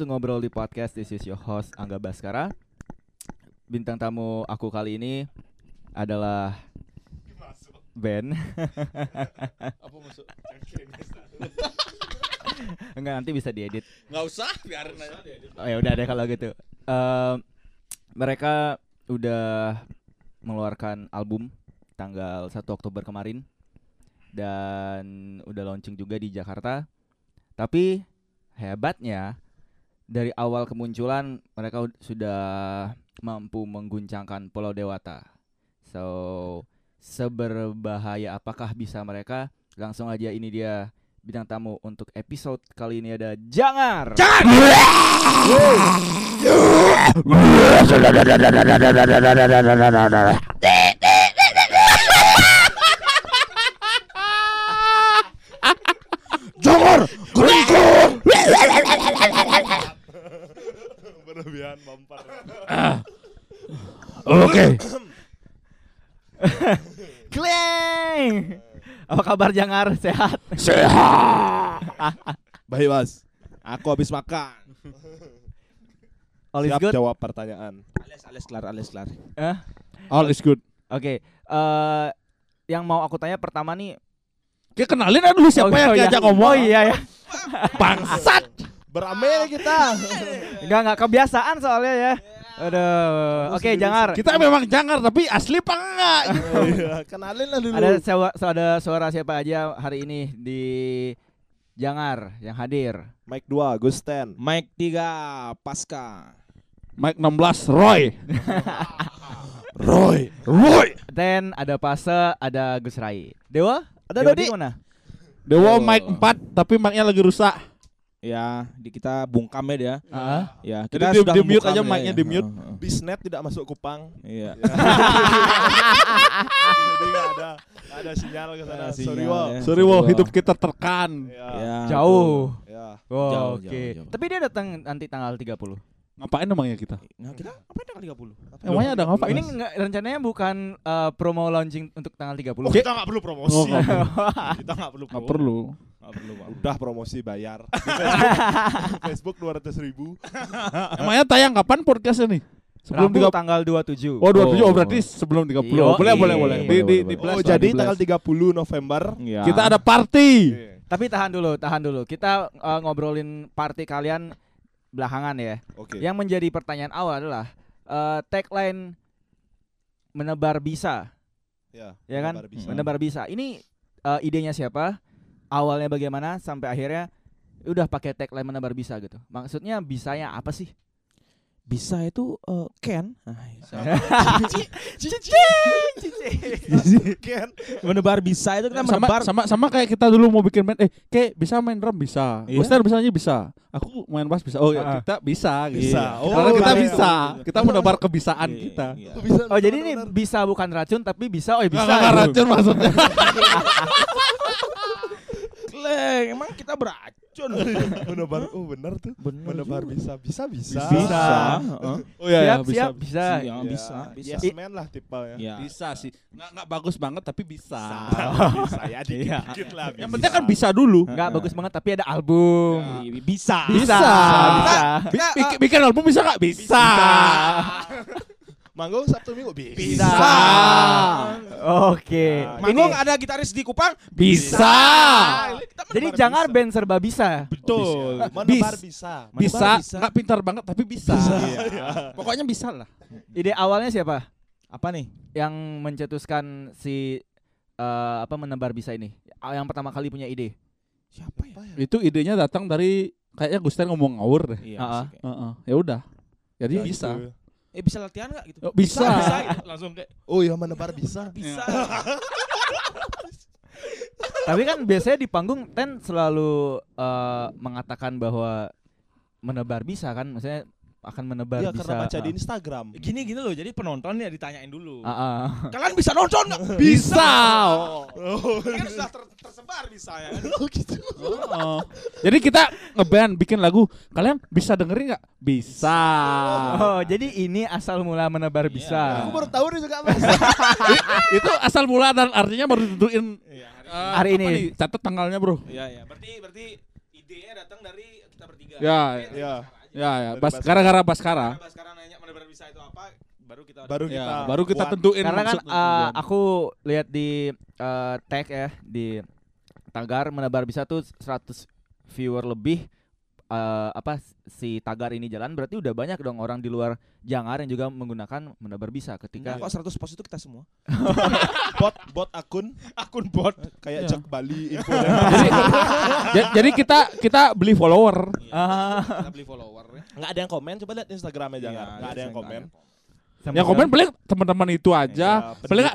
to Ngobrol di Podcast. This is your host Angga Baskara. Bintang tamu aku kali ini adalah Ben. Apa masuk? Enggak nanti bisa diedit. Nggak usah, biarin aja. Oh ya udah deh kalau gitu. Em, mereka udah mengeluarkan album tanggal 1 Oktober kemarin dan udah launching juga di Jakarta. Tapi hebatnya dari awal kemunculan mereka ud- sudah mampu mengguncangkan Pulau Dewata. So seberbahaya apakah bisa mereka? Langsung aja ini dia bintang tamu untuk episode kali ini ada Jangar. Jangan bumper. Oke Kleng. Apa kabar Jangar? Sehat? Sehat Baik mas, aku habis makan. All is Siap good? jawab pertanyaan. Alias alias kelar alias kelar Eh? All is good. Oke. eh yang mau aku tanya pertama nih Kita kenalin aja dulu siapa Oh, yang oh, iya. diajak ngomong Oh iya ya. Bangsat Beramai kita. Enggak enggak kebiasaan soalnya ya. Aduh. Oke, Jangar. Kita memang jangar tapi asli apa enggak Iya, kenalin lah dulu. Ada sewa, ada suara siapa aja hari ini di Jangar yang hadir? Mic 2, Gusten. Mike 3 Pasca. Mike 16 Roy Roy. Roy Dan ada Pase, ada Gus Rai. Dewa? Ada Dewa Dodi. di mana? Dewa. Mike 4 tapi mic-nya lagi rusak Ya, di kita bungkam ya dia. Heeh. Ya, Jadi kita di- sudah di mute aja dia mic-nya, ya. di mute. Heeh, Bisnet tidak masuk Kupang. Iya. Jadi nggak ada ada sinyal ke sana. Sorry, Wo. ya. Sorry wow hidup kita terkan Ya. Ya, Jauh. Ya. Oh, Jauh, Oke. jauh, jauh. Tapi dia datang nanti tanggal 30. Ngapain emangnya kita? Nah, kita apa tanggal 30? Emangnya ada ngapain? Ini enggak rencananya bukan eh, promo launching untuk tanggal 30. Oh, kita nggak perlu promosi. Oh, kita nggak perlu. Nggak perlu Enggak perlu, Pak. Udah promosi bayar. Di Facebook, Facebook 200 ribu. Emangnya tayang kapan podcastnya nih? Sebelum Rabu 30 tanggal 27. Oh 27 oh, Oh. berarti sebelum 30 Iya, Boleh iya. boleh boleh Di, Boleh, di, di boleh. blast Oh, jadi di tanggal 30 November. Iya. Kita ada party Iya. Tapi tahan dulu, tahan dulu. Kita eh, ngobrolin party kalian belakangan ya. Oke. Yang menjadi pertanyaan awal adalah eh, tagline menebar bisa, Ya, ya kan? menebar bisa. Menebar bisa. Ini eh, idenya siapa? Awalnya bagaimana sampai akhirnya udah pakai tagline menebar bisa gitu. Maksudnya bisanya apa sih? Bisa itu eh, Ken. Kan? Menebar bisa itu kita sama, menebar sama sama kayak kita dulu mau bikin band eh kayak bisa main drum bisa Iya. Buster bisanya bisa aku main bass bisa oh ya Ah. kita bisa gitu Bisa. Karena Oh, kita gitu. bisa kita menebar kebisaan Iya, kita iya. Bisa, Oh jadi ini bisa bukan racun tapi bisa oh ya bisa. bisa nggak gitu. racun maksudnya Emang kita beracun. menebar. Oh benar tuh. Bener Menebar juga. bisa, bisa, bisa. Bisa. oh iya siap, ya, bisa siap, bisa. Iya, Ya, bisa, bisa. Yes man lah tipe ya. Iya. bisa sih nggak nggak bagus banget tapi bisa bisa ya dikit-dikit lah. yang penting kan bisa dulu Enggak bagus banget tapi ada album. Iya, Bisa. Bisa. Bisa. Bisa. Bi- bikin, bikin album bisa nggak bisa, Manggung Sabtu Minggu bisa. Bisa. Oke. Nah, Manggung ada gitaris di Kupang? bisa Ah, kita Jadi jangan bisa. band serba bisa. Betul. Menebar Bis. bisa. bisa bisa. nggak pintar banget tapi bisa, Iya. pokoknya bisa lah Ide awalnya siapa? Apa nih? Yang mencetuskan si eh, apa menebar bisa ini? Yang pertama kali punya ide. Siapa ya? itu idenya datang dari kayaknya Gusten ngomong ngawur deh Iya. Ah, masih kayak- Heeh, ya udah jadi Ya, bisa gitu. Eh bisa latihan nggak gitu? Oh, bisa. bisa gitu. Langsung kayak Oh iya menebar bisa. bisa. Tapi kan biasanya di panggung Ten selalu eh, mengatakan bahwa menebar bisa kan, maksudnya akan menebar Iya bisa. karena baca ah. di Instagram. Gini gini loh, jadi penonton ya ditanyain dulu. Ah, ah. Kalian bisa nonton nggak? bisa Oh, Kan sudah ter- tersebar bisa ya. oh gitu. Oh. jadi kita ngeband bikin lagu kalian bisa dengerin nggak bisa Oh, jadi ini asal mula menebar Iya. bisa. Aku baru tahu nih juga mas. itu asal mula dan artinya baru ditentuin Iya, hari- eh, Hari ini. nih? catat tanggalnya bro Iya, iya. Berarti berarti ide idenya datang dari kita bertiga. Ya, ya. Ya ya, bas Baskara. gara-gara Baskara. Karena Baskara nanya benar-benar bisa itu apa, baru kita Baru Ya, kita baru kita buat. tentuin Karena kan uh, aku lihat di uh, tag ya di tagar menebar bisa tuh 100 viewer lebih uh, apa si tagar ini jalan berarti udah banyak dong orang di luar Jangar yang juga menggunakan menebar bisa ketika Enggak kok 100 post itu kita semua. bot bot akun Akun bot. kayak Ya. Jack Bali info Ja- jadi kita kita beli follower. Ah. Kita beli follower ya. nggak ada yang komen coba lihat Instagramnya jangan Iya, nggak ada yang komen Sama Yang komen paling teman-teman itu aja. Ya, Paling.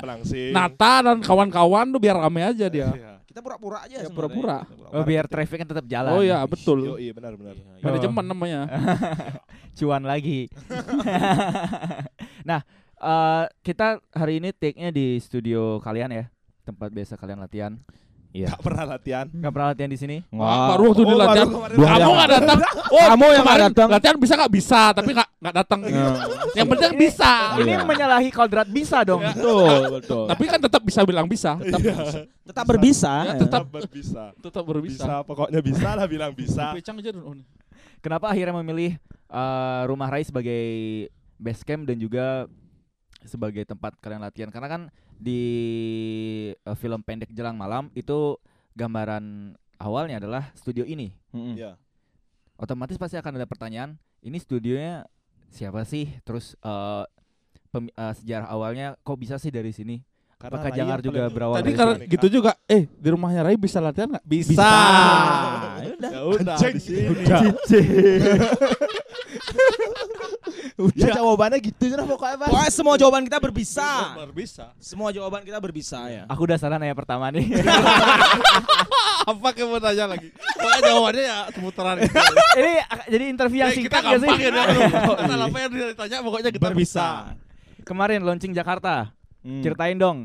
Nata dan kawan-kawan tuh biar rame aja dia. Iya. Kita pura-pura aja Ya, pura-pura. Oh, biar traffic kan tetap jalan. Oh ya betul. Yo, iya benar benar Iya, iya. Manajemen namanya. Cuan lagi. nah, eh, kita hari ini take-nya di studio kalian ya, tempat biasa kalian latihan. Nggak pernah latihan Nggak pernah latihan di sini? Wah, baru waktu Oh, di latihan. Kamu nggak datang. Oh, Kamu yang nggak kemarin datang. Latihan bisa nggak bisa, tapi nggak nggak datang. Yang penting bisa. Ini menyalahi kodrat bisa dong. Betul, betul. Tapi kan tetap bisa bilang bisa. Tetap, tetap berbisa. Ya, ya. tetap tetap bisa tetap berbisa. bisa pokoknya bisa lah bilang bisa Pecang aja dulu. Kenapa akhirnya memilih eh, Rumah Rai sebagai base camp dan juga sebagai tempat kalian latihan? Karena kan di eh, film pendek Jelang Malam itu gambaran awalnya adalah studio ini. Mm-mm. ya Otomatis pasti akan ada pertanyaan, ini studionya siapa sih? Terus eh, pem- eh, sejarah awalnya kok bisa sih dari sini? Apakah Raya Jangar juga berawal Tadi dari karena sini? gitu juga, eh di rumahnya Rai bisa latihan nggak? Bisa. Ya udah. ya udah Anjing. Udah. ya jawabannya gitu aja pokoknya Mas. Pokoknya semua jawaban kita berbisa. Bisa. Semua jawaban kita berbisa ya. Aku udah salah nanya pertama nih. Apa kamu mau tanya lagi? Pokoknya jawabannya ya seputaran itu. ini jadi interview yang Eh, kita singkat gak sih? gampang ya apa yang ditanya pokoknya kita Berbisa. Kemarin launching Jakarta. Hmm. Ceritain dong.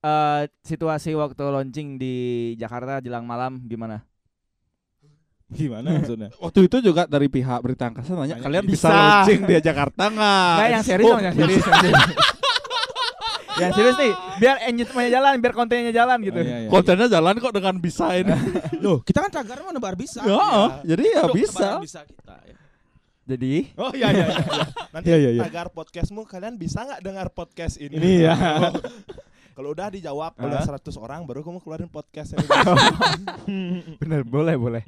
eh situasi waktu launching di Jakarta jelang malam gimana? Gimana maksudnya? Waktu itu juga dari pihak berita angkasa nanya kalian bisa, bisa. launching di Jakarta nggak? Enggak yang serius Oh, dong, yang serius. yang serius. yang serius nih, biar engagementnya jalan, biar kontennya jalan gitu. Oh, iya, iya. Kontennya jalan kok dengan bisa ini. Loh, kita kan tagar mau nebar bisa. ya, jadi ya bisa. bisa kita. ya. Jadi oh iya iya iya nanti Iya, iya, iya. tagar podcastmu kalian bisa nggak dengar podcast ini Ini ya. kalau udah dijawab oleh Hah? 100 orang baru kamu keluarin podcast ini bener boleh boleh.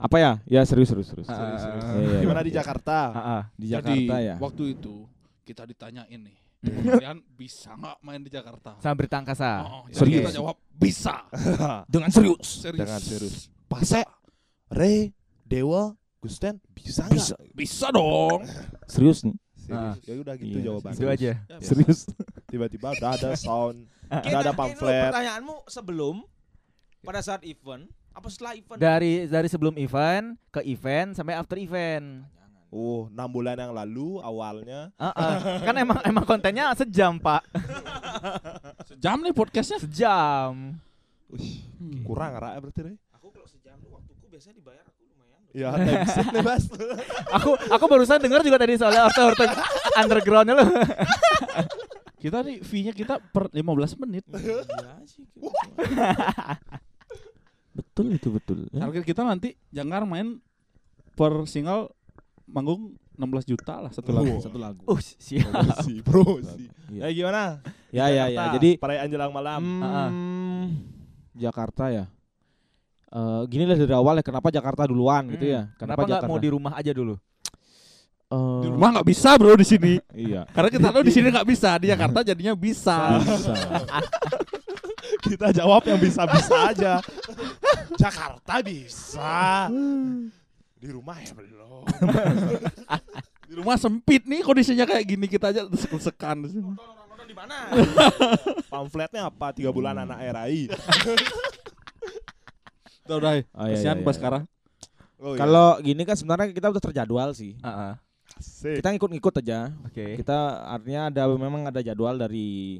Apa ya? Ya serius serius serius. Ah, Serius, serius. iya, gimana iya. di Jakarta Ah, ah. Di Jadi Jakarta ya. waktu itu kita ditanyain nih, kalian bisa nggak main di Jakarta? Sama berita angkasa. Oh, jadi Serius. kita jawab bisa. Dengan serius. Serius. dengan serius Pase Re Dewa Gusten bisa nggak Bisa. Bisa dong. Serius nih. Serius. ya udah gitu Iya, jawabannya Itu aja. Ya, Serius. tiba-tiba udah ada sound Ah, udah ada pamflet Pertanyaanmu sebelum pada saat event apa setelah event? Dari dari sebelum event ke event sampai after event. oh enam bulan yang lalu awalnya Ah, ah. kan emang emang kontennya sejam pak, Sejam nih podcastnya. sejam. Wih, Hmm. kurang rak berarti Re Aku kalau sejam tuh waktuku biasanya dibayar aku lumayan. ya nih mas Aku aku barusan dengar juga tadi soalnya orto orto undergroundnya lo. Kita nih fee-nya kita per 15 menit. Iya sih. Betul itu betul. Ya. Target kita nanti jangan main per single manggung 16 juta lah satu lagu. Wow. Satu lagu. Uh siap. promosi Iya. eh gimana Ya ya ya. Jadi perayaan jelang malam Hmm, Jakarta ya. Eh gini lah dari awal ya kenapa Jakarta duluan gitu Hmm. ya? Kenapa nggak mau di rumah aja dulu? Eh, Di rumah nggak bisa bro di sini. Iya. Karena kita tahu di sini nggak bisa, di Jakarta jadinya bisa. Bisa. kita jawab yang bisa-bisa aja Jakarta bisa di rumah ya belum Di rumah sempit nih kondisinya kayak gini kita aja sekan di mana? pamfletnya apa tiga bulan anak RAI Udah udah. Oh, iya, Kasihan iya, pas iya. sekarang. oh, iya. Kalau gini kan sebenarnya kita udah terjadwal sih. Ah. Asik. Kita ngikut-ngikut aja. Oke. Kita artinya ada memang ada jadwal dari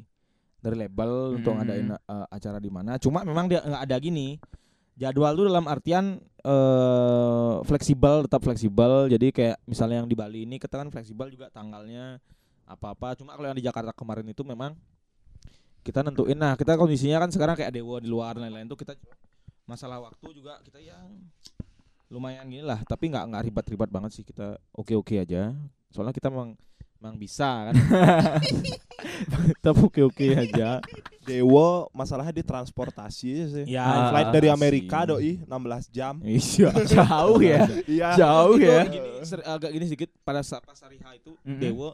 dari label untuk Hmm. ngadain uh, acara di mana. Cuma memang dia nggak ada gini. Jadwal tuh dalam artian eh fleksibel, tetap fleksibel. Jadi kayak misalnya yang di Bali ini kita kan fleksibel juga tanggalnya apa-apa. Cuma kalau yang di Jakarta kemarin itu memang kita nentuin. Nah, kita kondisinya kan sekarang kayak Dewa di luar dan lain-lain tuh kita masalah waktu juga kita ya lumayan gini lah tapi nggak nggak ribet-ribet banget sih kita oke-oke aja soalnya kita memang memang bisa kan kita oke-oke aja Dewa masalahnya di transportasi sih. ya Flight dari sih. Amerika doi 16 jam. iya Jauh ya. Iya. Jauh Itu ya. gini, ser- agak gini sedikit pada saat pas hari H itu Mm-mm. Dewo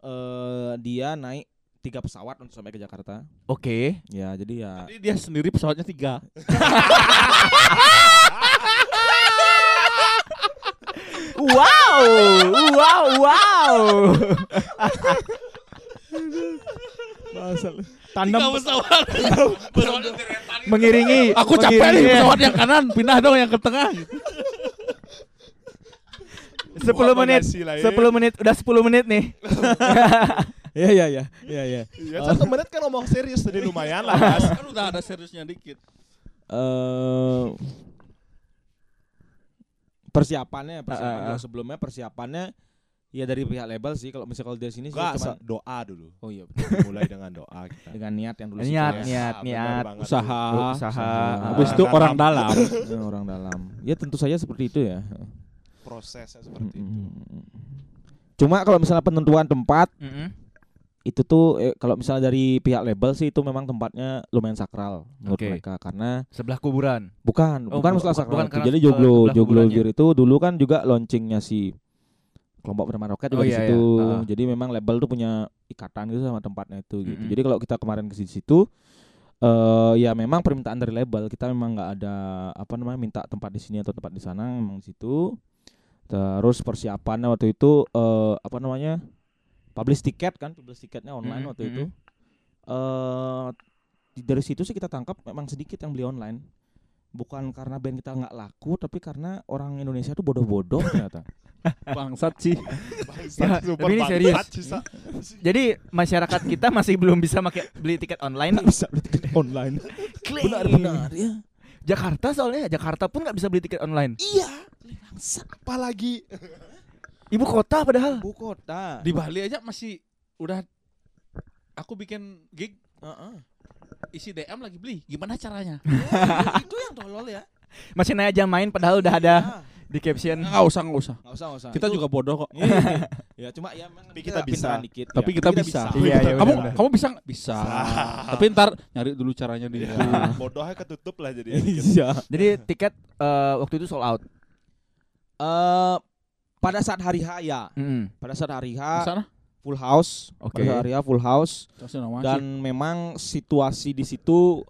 eh, dia naik tiga pesawat untuk sampai ke Jakarta Oke. ya jadi ya Jadi dia sendiri pesawatnya tiga. Wow, wow, wow. tandem pesawat. Mengiringi. Aku capek nih pesawat yang kanan, pindah dong yang ke tengah. 10 menit. Kombinasi lah, ya. 10 menit, udah 10 menit nih. ya ya ya ya ya Ya, satu menit kan ngomong serius tadi lumayan lah mas. Kan udah ada seriusnya dikit. eh persiapannya persiapan ah, kalau ah. sebelumnya persiapannya ya dari pihak label sih kalau misalnya kalau dari sini sih sa- doa dulu. oh iya Mulai dengan doa kita. dengan niat yang dulu Niat, sih, ya. niat, benar niat. banget. Usaha. Usaha. Habis itu orang dalam. Ya, orang dalam ya tentu saja seperti itu ya prosesnya seperti itu. Cuma kalau misalnya penentuan tempat Mm-mm. Itu tuh eh, kalau misalnya dari pihak label sih itu memang tempatnya lumayan sakral menurut Oke. mereka karena Sebelah kuburan. bukan Oh, bukan bu- masalah bukan sakral itu. jadi joglo sebelah joglo itu dulu kan juga launchingnya si kelompok bernama roket juga Oh, di iya, situ iya. Ah. jadi memang label tuh punya ikatan gitu sama tempatnya itu gitu Mm-mm. jadi kalau kita kemarin ke situ eh ya memang permintaan dari label kita memang nggak ada apa namanya minta tempat di sini atau tempat di sana memang di situ terus persiapannya waktu itu eh apa namanya publish tiket kan publish tiketnya online Mm-mm, waktu itu eh di- dari situ sih kita tangkap memang sedikit yang beli online bukan karena band kita nggak laku tapi karena orang Indonesia tuh bodoh-bodoh ternyata Bangsat sih. Ya, Super tapi ini bangsat serius. sih, Sa. Jadi masyarakat kita masih belum bisa pakai beli tiket online. nggak bisa beli tiket online Klaim. benar-benar ya Jakarta soalnya Jakarta pun nggak bisa beli tiket online. Iya. Apalagi Ibu kota padahal. ibu kota Di Bali aja masih udah aku bikin gig Heeh. isi DM lagi beli. Gimana caranya? itu yang tolol ya Masih naik aja main padahal udah ada Ah, di caption. Enggak usah, enggak usah. nggak usah nggak usah Kita Itu- juga bodoh kok. Iya, iya. ya cuma ya Tapi kita bisa. dikit Tapi ya. kita bisa. Iya, iya, kamu kamu bisa nggak? Bisa. Tapi ntar nyari dulu caranya di ya, bodohnya ketutup lah jadi. iya Jadi tiket eh, waktu itu sold out. eh pada saat hari H ya Mm-mm. pada saat hari H full house Oke. pada saat hari H full house dan memang situasi di situ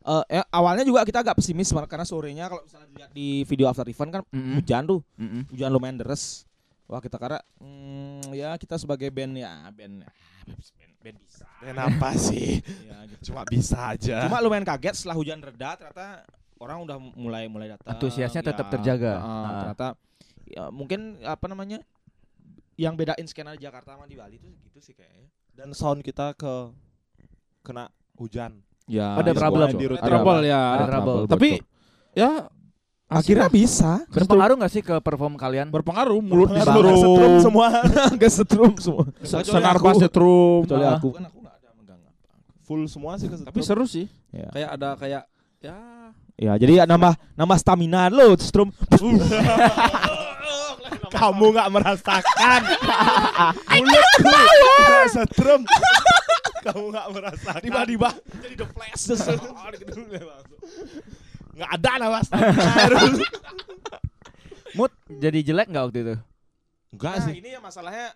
eh, eh, awalnya juga kita agak pesimis karena sorenya kalau misalnya dilihat di video after event kan Mm-mm. hujan tuh Mm-mm. hujan lumayan deres wah kita kira hmm, ya kita sebagai band ya band ah, band, band bisa Kenapa sih? ya, gitu. Cuma bisa aja. cuma lumayan kaget setelah hujan reda ternyata orang udah mulai mulai datang Antusiasnya tetap Ya, terjaga. ah, Ah. ternyata ya mungkin apa namanya yang bedain skena di Jakarta sama di Bali itu gitu sih kayaknya Dan sound kita ke kena hujan. ya Ada Di trouble. di Ada trouble ya. Ada trouble. Tapi ya akhirnya bisa Berpengaruh nggak sih ke perform kalian? berpengaruh mulut di Setrum semua. nggak setrum semua Senar bass setrum. kecuali Ah. aku kan aku nggak ada megang apa Full semua sih ke Tapi seru sih. ya. Kayak ada kayak ya ya jadi ya nambah nambah stamina lo setrum Kamu nggak merasakan. Mulutku setrum. Kamu nggak merasakan. tiba-tiba jadi the flash Nggak ada mas. Mood jadi jelek nggak waktu itu? Enggak nah, sih. ini ya masalahnya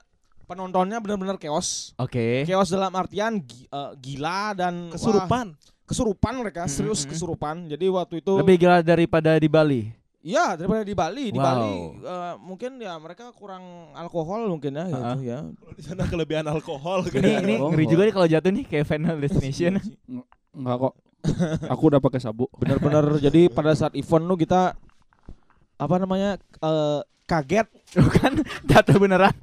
penontonnya benar-benar chaos Oke. chaos dalam artian eh, gila dan wah, Kesurupan. mereka Mm, serius mm, mm. kesurupan jadi waktu itu Lebih gila daripada di Bali. Iya daripada di Bali di Wow. Bali eh, mungkin ya mereka kurang alkohol mungkin ya gitu ya Di sana kelebihan alkohol. Ini ini Oh, ngeri juga nih kalau jatuh nih kayak Final Destination. enggak kok. Aku udah pakai sabuk. benar-benar jadi pada saat event lu kita apa namanya eh, kaget kan jatuh beneran.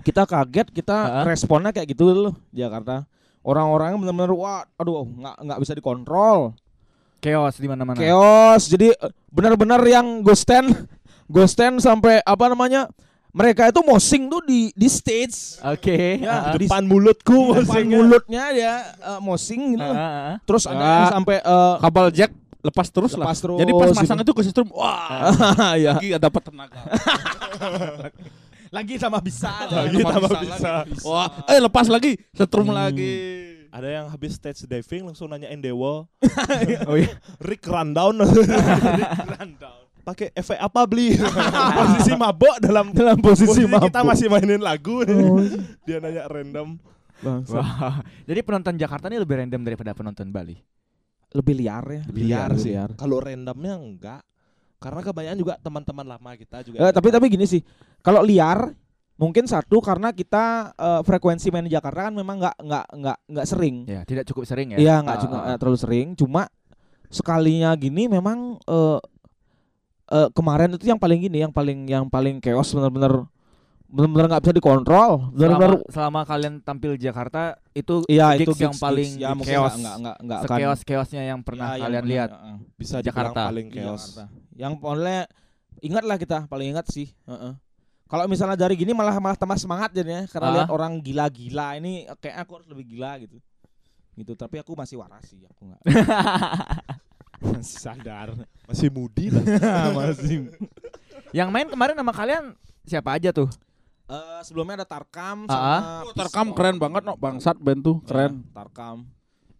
kita kaget kita Ha-ha. responnya kayak gitu loh di Jakarta orang-orang benar-benar wah aduh nggak nggak bisa dikontrol Chaos di mana-mana. chaos jadi eh, benar-benar yang Ghosten Ghosten sampai apa namanya mereka itu mosing tuh di di stage Oke. Ya, ah, di Depan mulutku depan mosingnya. mulutnya dia eh, mosing gitu loh. ah, ah. terus ada Ya. yang sampai eh, Kabel jack lepas terus lah. Lepas terus Jadi pas gitu. masang itu ke setrum, wah, Iya. lagi dapat tenaga. Lagi sama bisa. Lagi tambah bisa. Wah, eh lepas lagi, setrum Hmm. lagi. Ada yang habis stage diving langsung nanyain Dewa. Oh iya. Rick rundown. Rick rundown. Pakai efek apa beli? posisi mabok dalam Dalam posisi kita mabuk. masih mainin lagu. Oh. Dia nanya random. Bangsa. Wah. Jadi penonton Jakarta ini lebih random daripada penonton Bali. Lebih liar ya. Lebih liar sih. liar. Kalau randomnya enggak. Karena kebanyakan juga teman-teman lama kita juga. Eh, tapi tapi gini sih, kalau liar mungkin satu karena kita eh, frekuensi main di Jakarta kan memang nggak nggak nggak nggak sering. Ya, tidak cukup sering ya. Iya nggak ah. nggak terlalu sering. Cuma sekalinya gini memang eh eh, kemarin itu yang paling gini, yang paling yang paling chaos benar-benar benar-benar nggak bisa dikontrol. Selama, Benar-benar selama kalian tampil di Jakarta itu iya gigs itu yang gigs- paling gigs. ya, chaos. nggak nggak nggak akan Sekeos-keosnya yang pernah Ya, yang kalian pernah, lihat. heeh. bisa Jakarta. paling chaos. Jakarta. Yang oleh ingat lah kita paling ingat sih. heeh. Kalau misalnya dari gini malah malah tambah semangat jadinya karena Ah. lihat orang gila-gila ini kayak aku harus lebih gila gitu. Gitu, tapi aku masih waras sih, aku enggak. masih sadar. Masih mudi lah. masih. Yang main kemarin sama kalian siapa aja tuh? Eh, sebelumnya ada Tarkam Ah, sama Oh, Tarkam Piston. keren banget no, bangsat band tuh, keren. Ya, Tarkam.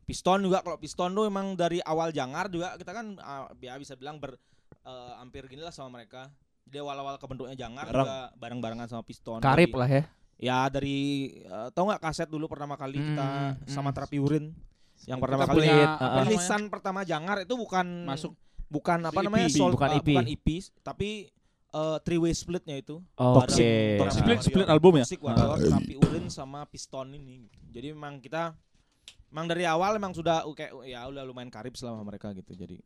Piston juga kalau Piston tuh emang dari awal Jangar juga kita kan ah, ya bisa bilang ber eh, hampir gini lah sama mereka. Jadi awal-awal kebentuknya Jangar Bareng. juga bareng-barengan sama Piston. Karib Dari- lah ya. Ya dari eh, tau nggak kaset dulu pertama kali kita Hmm, sama hmm. terapi urin yang pertama Kita kali punya, namanya? rilisan pertama Jangar itu bukan Masuk bukan apa di namanya EP, sol- bukan eh, EP. bukan EP tapi eh, three way splitnya itu Oke. Bareng- split split album ya. Toxic Warrior, terapi urin sama piston ini. Jadi memang kita memang dari awal memang sudah uh, kayak ya udah lumayan karib selama mereka gitu. Jadi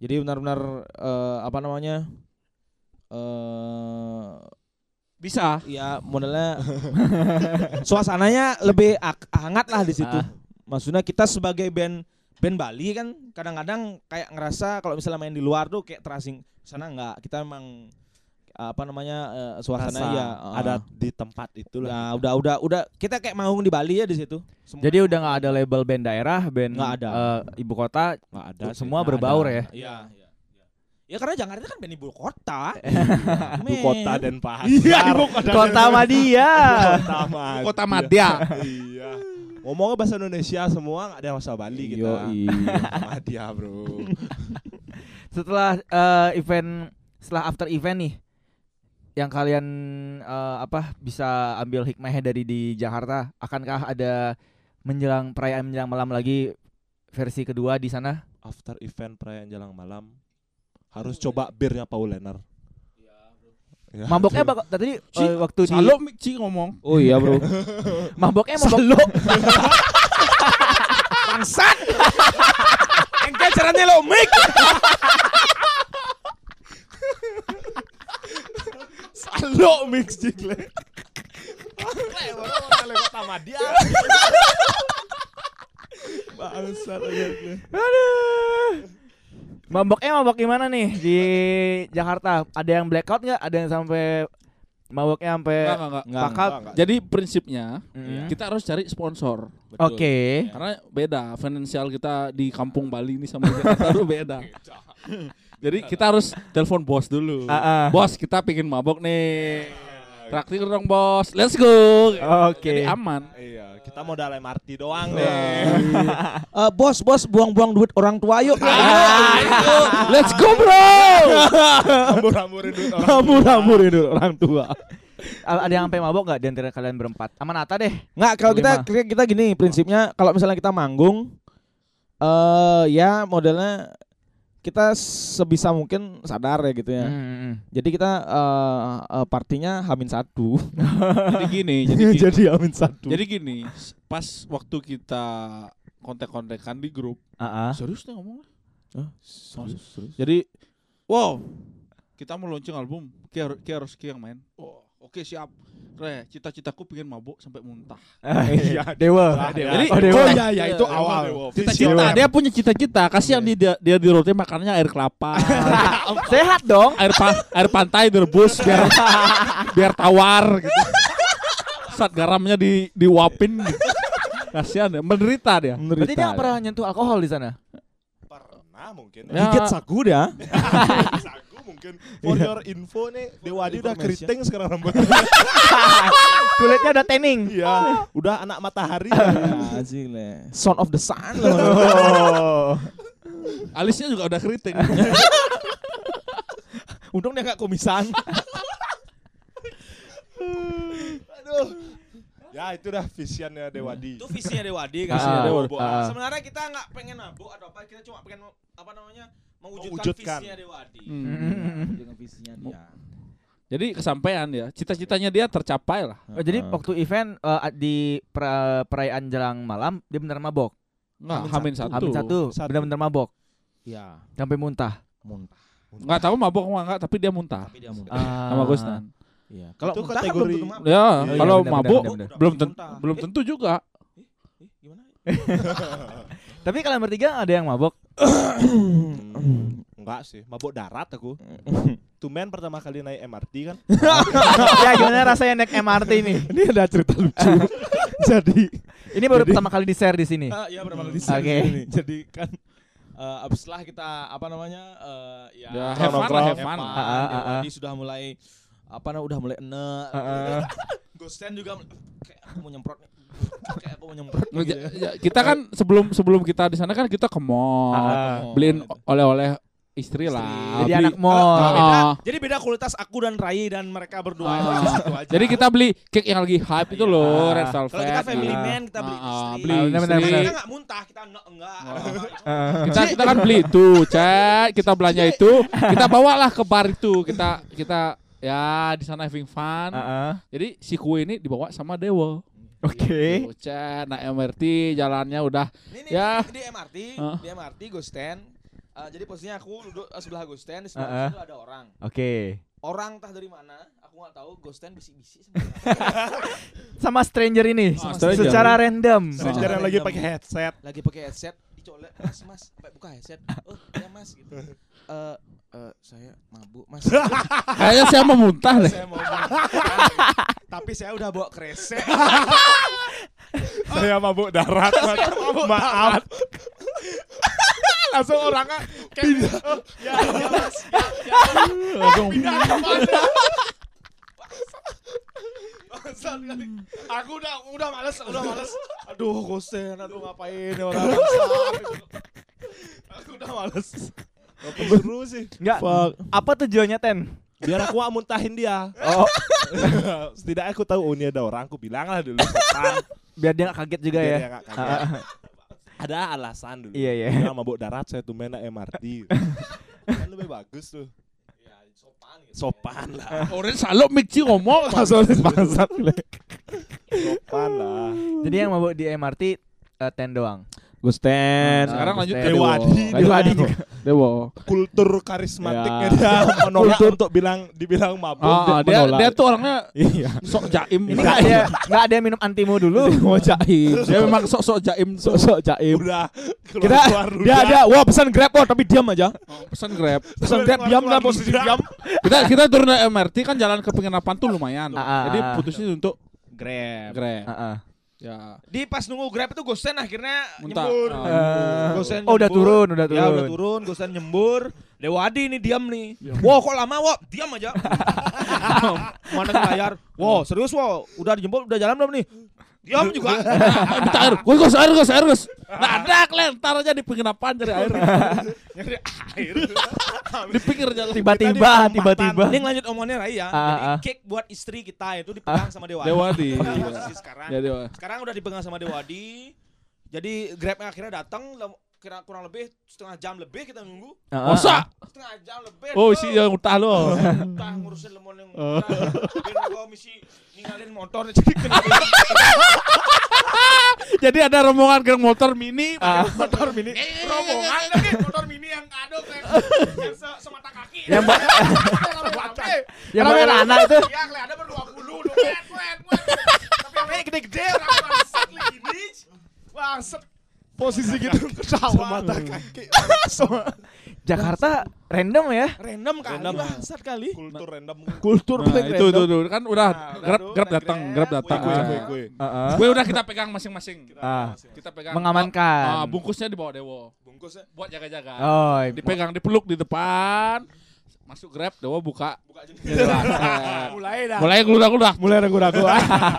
jadi benar-benar eh, apa namanya? eh Bisa. ya modelnya suasananya lebih hangat lah di situ. Ah. Maksudnya kita sebagai band band Bali kan kadang-kadang kayak ngerasa kalau misalnya main di luar tuh kayak terasing sana enggak. Kita emang apa namanya eh, suasana Rasa ya ada di tempat itu lah. Nah, udah udah udah kita kayak manggung di Bali ya di situ. Semua- Jadi udah nggak ada label band daerah, band Nggak ada. eh, ibu kota, Nggak ada sih. semua Nggak berbaur ada. ya. Iya, iya. Ya karena Jakarta kan band ibu kota. Ibu kota dan Pasar. Iya, ibu kota. Kota Madia. Kota Madya. Kota Madya. iya. Ngomongnya bahasa Indonesia semua nggak ada bahasa Bali kita. Yoi. Madya, Bro. setelah eh, event setelah after event nih yang kalian eh, apa bisa ambil hikmahnya dari di Jakarta akankah ada menjelang perayaan menjelang malam lagi versi kedua di sana After event perayaan Jalang Malam harus coba birnya Paul Lennar. Ya. maboknya bak- tadi Ci, eh, waktu di Salo Mik Ci ngomong. Oh iya, Bro. maboknya mabok Bangsat. Engke caranya lo mic. Salo mix jikle. Madya. Bangsat aja. Aduh. Maboknya mabok gimana nih di Jakarta? Ada yang blackout nggak? Ada yang sampai maboknya sampai Enggak, enggak, enggak. Enggak, pakal? enggak. Jadi prinsipnya Mm. kita harus cari sponsor. Oke. Karena beda finansial kita di kampung Bali ini sama Jakarta itu beda. Jadi kita harus telepon bos dulu. Ah, ah. Bos, kita pingin mabok nih. Traktir dong bos. Let's go. Oke. Jadi aman. Iya, kita modal MRT doang Nah. nih. Eh, bos, bos buang-buang duit orang tua yuk. Let's go bro. Hambur-hamburin duit orang. Hambur-hamburin duit orang tua. Ada yang sampai mabok nggak di antara kalian berempat? Sama Nata deh. Nggak, kalau kita kita gini prinsipnya kalau misalnya kita manggung eh ya modelnya kita sebisa mungkin sadar ya gitu ya. Hmm, hmm, hmm. Jadi kita eh eh, partinya Hamin satu. jadi gini, jadi gini. Jadi Hamin satu. Jadi gini, pas waktu kita kontek-kontekan di grup, ah. serius nih ngomongnya. Serius, serius. Jadi, wow, kita mau launching album, Ki harus, Ki harus Ki yang main. Oh, oke siap. Re, cita-citaku pengen mabuk sampai muntah. Iya, Dewa. Jadi, Oh, Dewa. Oh iya, iya itu Dewa, awal. Dewa. Cita-cita. Dia punya cita-cita. Kasihan di dia, dia di roti makannya air kelapa, Sehat dong. air pa- air pantai direbus biar biar tawar gitu. Saat garamnya di diuapin gitu. Kasihan ya, menderita dia. Berarti dia nggak pernah nyentuh alkohol di sana. Ah mungkin. Ya. Gigit sagu dia. Mungkin. For your info nih, Dewadi udah Information. keriting sekarang rambut. Kulitnya udah tanning. Iya, udah anak matahari. Ya, sih le. Son of the sun loh. Oh. Alisnya juga udah keriting. Untung dia nggak komisan. Aduh. Ya itu dah visionnya Dewadi. Itu visinya Dewadi kan. Visinya Dewa. ah. Sebenarnya kita nggak pengen mabuk atau apa, kita cuma pengen apa namanya mewujudkan, Mewujudkan. visinya Dewadi. Hmm. Dengan visinya dia. Jadi kesampaian ya. Cita-citanya dia tercapai lah. Oh, jadi waktu event eh, di pra- perayaan jelang malam dia benar mabok. Enggak, Hamin satu. Hamin satu, Satu. benar-benar mabok ya sampai muntah. muntah. Enggak tahu mabok apa enggak, tapi dia muntah. Tapi dia muntah. Ah. Sama Gusnan. Iya. Kalau Itu muntah kan kategori- belum tentu mabuk. Ya, iya, kalau benar, mabuk benar, benar. belum Udah tentu muntah. belum Eh, tentu juga. eh, gimana? Tapi kalian bertiga ada yang mabok? Enggak sih, mabuk darat aku. Tumen pertama kali naik MRT kan. ya gimana rasanya naik MRT ini? Ini ada cerita lucu. Jadi Ini baru Jadi- pertama kali di share di sini. Ah, iya berapa kali Oke. ini. Jadi kan eh abis setelah kita apa namanya eh, ya, Ya, have fun lah, have fun. Ah, ah, ah, ah. Sudah mulai apa namanya udah mulai enak. Ah. Ghosten juga kayak aku mau nyemprot nih. Kayak aku mau nyemprot. nih, gitu ya. ya, kita kan sebelum sebelum kita di sana kan kita ke mall, Ah, beliin oleh-oleh istri lah. Jadi Beli- anak mall. Beda, ah. jadi beda kualitas aku dan Rai dan mereka berdua aja. Jadi kita beli cake yang lagi hype itu loh, Ah. red velvet. kalau kita family Ah. man kita beli istri. beli benar, benar, istri. benar. Kita nggak muntah, kita enggak enggak. Kita kita kan beli itu, chat, kita belanja itu, kita bawalah ke bar itu, kita kita ya di sana having fun. Ah, ah. Jadi si kue ini dibawa sama Dewa. Oke. Chat, naik MRT, jalannya udah Ini, ini, Ya. ini di MRT, Ah. di MRT Ghosten. Eh, jadi posisinya aku duduk eh, sebelah Ghosten, di sebelah Ah, ah. situ ada orang. Oke. Orang entah dari mana, aku nggak tahu. Ghosten bisik-bisik sebenarnya. Sama stranger ini. Ah, stranger. Secara random. Stranger yang lagi pakai headset. lagi pakai headset dicolek mas mas sampai buka headset oh ya mas gitu eh eh, saya mabuk mas kayaknya saya mau muntah deh. saya mau muntah. tapi saya udah bawa kresek Saya mabuk darat. Maaf. langsung orangnya kayak oh, ya, ya mas ya, ya. Langsung pindah. Aku udah udah males, udah males. Aduh, gosen, aduh ngapain orang. Aku udah males. Seru sih. Enggak. Fuck. Apa tujuannya Ten? Biar aku gak muntahin dia. Oh, Setidaknya aku tahu oh ini ada orang, aku bilang lah dulu. Setan. biar dia gak kaget juga Biar ya. dia nggak kaget. Ada alasan dulu. Iya, iya. Dia mabuk darat, saya tuh main naik MRT. kan lebih bagus tuh. Ya, sopan gitu. Sopan lah. Orang selalu mixi ngomong. Bangsat. Sopan lah. Jadi yang mabuk di MRT eh, Ten doang. Gusten. Sekarang lanjut ke Dewadi. Dewa. Dewadi ke Dewa. Kultur karismatiknya Ya. dia menolak untuk bilang dibilang mabuk. Ah, ah, dia menolak. dia tuh orangnya Iya. sok jaim. Ini nggak ada nggak ada minum antimo dulu. mau jaim. Dia memang sok sok jaim. Sok-sok jaim. Udah. Kita dia ada wah pesan Grab oh tapi diam aja. Pesan Grab. Pesan Grab diam lah posisi diam. Kita kita turun MRT kan jalan ke penginapan tuh lumayan. Ah, Jadi putusnya untuk Grab. Grab. Ya. Di pas nunggu Grab itu Gosen akhirnya Muntah. nyembur. Eh, Gosen oh udah nyembur. turun, udah turun. Ya udah turun, Gosen nyembur. Dewadi ini diam nih. Wow kok lama wow, diam aja. Mana nih layar? Wow serius wow, udah dijemput, udah jalan belum nih? Diam juga. Minta air. Gue gus air gus air gus. Nah ada kelentar aja di penginapan dari air. Nyari air. di pinggir jalan. Tiba-tiba, tiba-tiba. Ini lanjut omongannya Rai ya. Ah, ah. Jadi cake buat istri kita itu dipegang sama Dewadi. Dewadi. Nah, sekarang. Ya Dewa. Sekarang udah dipegang sama Dewadi. Jadi Grab akhirnya datang kira kurang lebih setengah jam lebih kita nunggu. Masa? Setengah jam lebih. Oh tuh. si yang utah lo. Entah ngurusin lemon yang Biar gua misi ninggalin motor jadi kena Jadi ada rombongan geng motor mini. Ah. motor mini. Rombongan lagi motor mini yang kayak yang se- semata kaki. Yang. Yang Rana itu. Ya kelihatan berdua puluh. Tapi yang gede-gede. Bangsat. Posisi gitu ketawa. Mata kaki. Jakarta random ya. Random kali Random. bangsat kali. Kultur random. Kultur Nah, itu, itu, random. itu kan udah Nah, grab grab datang, grab, grab datang. Ah. Heeh. Kue udah kita pegang masing-masing. Ah, Kita pegang. mengamankan. Ah, bungkusnya dibawa Dewo Bungkusnya. buat jaga-jaga. Oh, Dipegang, dipeluk di depan. Masuk grab, Dewo buka. Buka Jendela. mulai dah. Mulai geludah-geludah. Mulai ragu-ragu.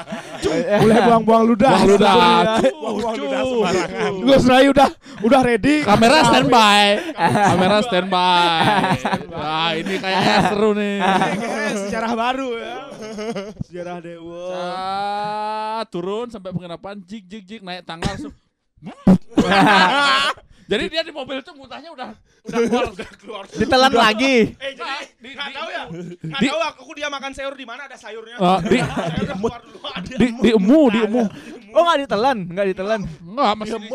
mulai buang-buang ludah. Buang ludah. Buang ludah sembarangan. Gus Rai udah udah ready. Kamera standby. Kamera standby. Wah, ini kayaknya seru nih. Sejarah baru ya. Sejarah Dewa. Ah, turun sampai penginapan jig jig jig naik tangga langsung. Jadi dia di mobil itu muntahnya udah udah keluar udah keluar. ditelan lagi. Eh jadi Di- nggak tahu ya. Nggak di- tahu aku dia makan sayur di mana ada sayurnya. Ah, di di di emu di emu. Oh, nggak ditelan, nggak ditelan. Enggak masih sini.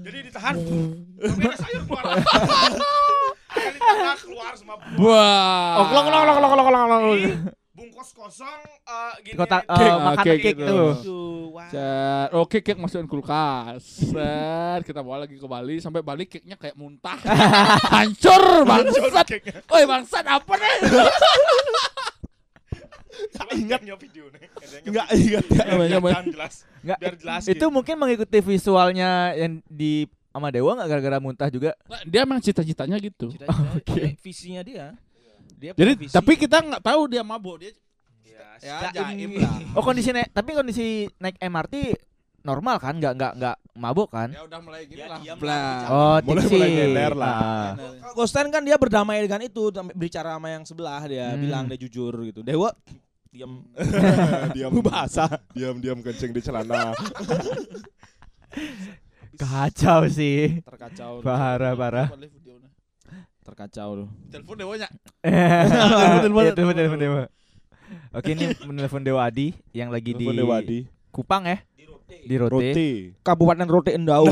Jadi ditahan. Tapi ada sayur keluar. Keluar semua. Wah. Oh, kelong kelong kelong kelong kelong bungkus kosong eh, gini. Kotak aja. eh, Cake, makan cake cake gitu. tuh. Wah. Set. Oke, kek masukin kulkas. Set, kita bawa lagi ke Bali sampai balik keknya kayak muntah. Hancur bangsat. Woi, bangsat apa nih? Ingat nggak video nih? Enggak ingat. Jangan jelas. Nggak, Biar jelas. itu mungkin mengikuti visualnya yang di sama Dewa nggak gara-gara muntah juga. Nah, dia emang cita-citanya gitu. Oke. Visinya dia. Dia Jadi punya visi. tapi kita nggak tahu dia mabuk dia. ya, Ya, jaim lah. Oh kondisi naik, tapi kondisi naik MRT normal kan? Nggak nggak nggak mabuk kan? Ya udah mulai gini Ya, lah. lah. Oh, Mulai- tipsi. mulai nyender lah. Ah. Kalau Ghosten kan dia berdamai dengan itu sampai bicara sama yang sebelah dia Hmm. bilang dia jujur gitu. Dewa diam diam bahasa. diam diam kencing di celana. Kacau sih. Terkacau. Parah parah. Terkacau tuh. Telepon dewanya. Telepon telepon telepon Dewa. Oke ini menelpon Dewa Adi yang lagi di Telepon Dewadi. Kupang ya di Rote. Roti. Kabupaten Rote Endau.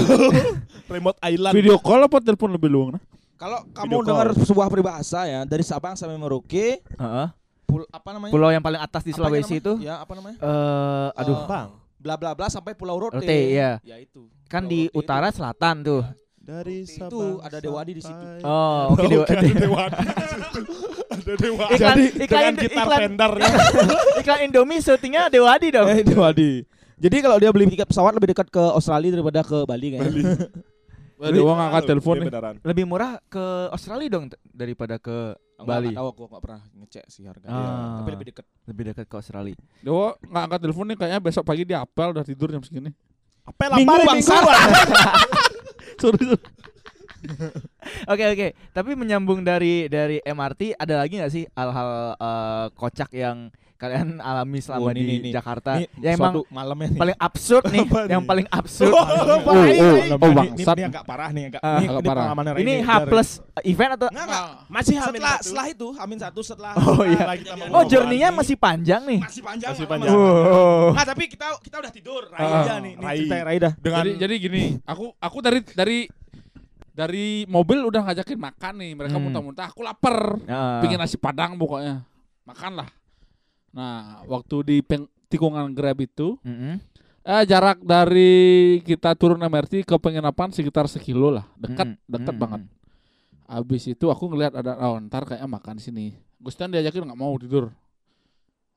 Remote Island. Video call apa telepon lebih luang? nah? Kalau kamu dengar sebuah peribahasa ya dari Sabang sampai Merauke, Heeh. pul apa namanya? Pulau yang paling atas di Sulawesi itu. Ya, apa namanya? Eh, aduh, Eh, Bang. Bla bla bla sampai Pulau Rote. Rote ya. Ya itu. Kan Pulau di Rote utara selatan tuh. Dari Itu Sabang ada Dewadi di situ. Oh, oke Dewa. Oke, ada Dewadi di situ. Ada Dewadi. Iklan- Jadi iklan- dengan gitar iklan- Fendernya. Iklan Indomie syutingnya Dewa Adi dong. Eh, Dewadi. Jadi kalau dia beli tiket pesawat lebih dekat ke Australia daripada ke Bali kayaknya. Wah, Dewa ngangkat telepon nih. Lebih murah ke Australia dong daripada ke Enggak, Bali. enggak tahu aku enggak pernah ngecek sih harganya. Ah. Tapi lebih dekat. Lebih dekat ke Australia. Dewa nggak angkat telepon nih kayaknya besok pagi dia apel udah tidur jam segini. Apel Minggu apa nih, bangsa. Sorry, sorry. Oke oke, tapi menyambung dari dari MRT ada lagi nggak sih hal-hal eh, kocak yang kalian alami selama Oh, ini, di ini, ini. Jakarta? Ini yang emang malamnya nih. paling absurd nih, yang paling absurd. Oh, Oh, ini. oh, Ini- oh, ini- bangsat. Ini agak parah nih, agak. Ah, ini, agak ini parah. Ini. H plus event atau? Enggak, enggak. Masih Hamin Setelah satu. setelah itu, Amin satu setelah Oh, iya. Oh, Oh, journey-nya masih panjang nih. masih panjang. Masih panjang. Nah, tapi kita kita udah tidur. Rai Ah, nih, nih Rai. cerita Rai dah. dengan Jadi jadi gini, aku aku dari dari dari mobil udah ngajakin makan nih. Mereka Hmm. muntah-muntah, aku lapar. Ah. Bikin nasi padang pokoknya. Makan lah. Nah, waktu di peng- tikungan Grab itu, Mm-mm. eh jarak dari kita turun MRT ke penginapan sekitar sekilo lah, dekat Mm-mm. dekat Mm-mm. banget. Abis itu aku ngelihat ada oh, ntar kayaknya makan sini. Gustian diajakin nggak mau tidur.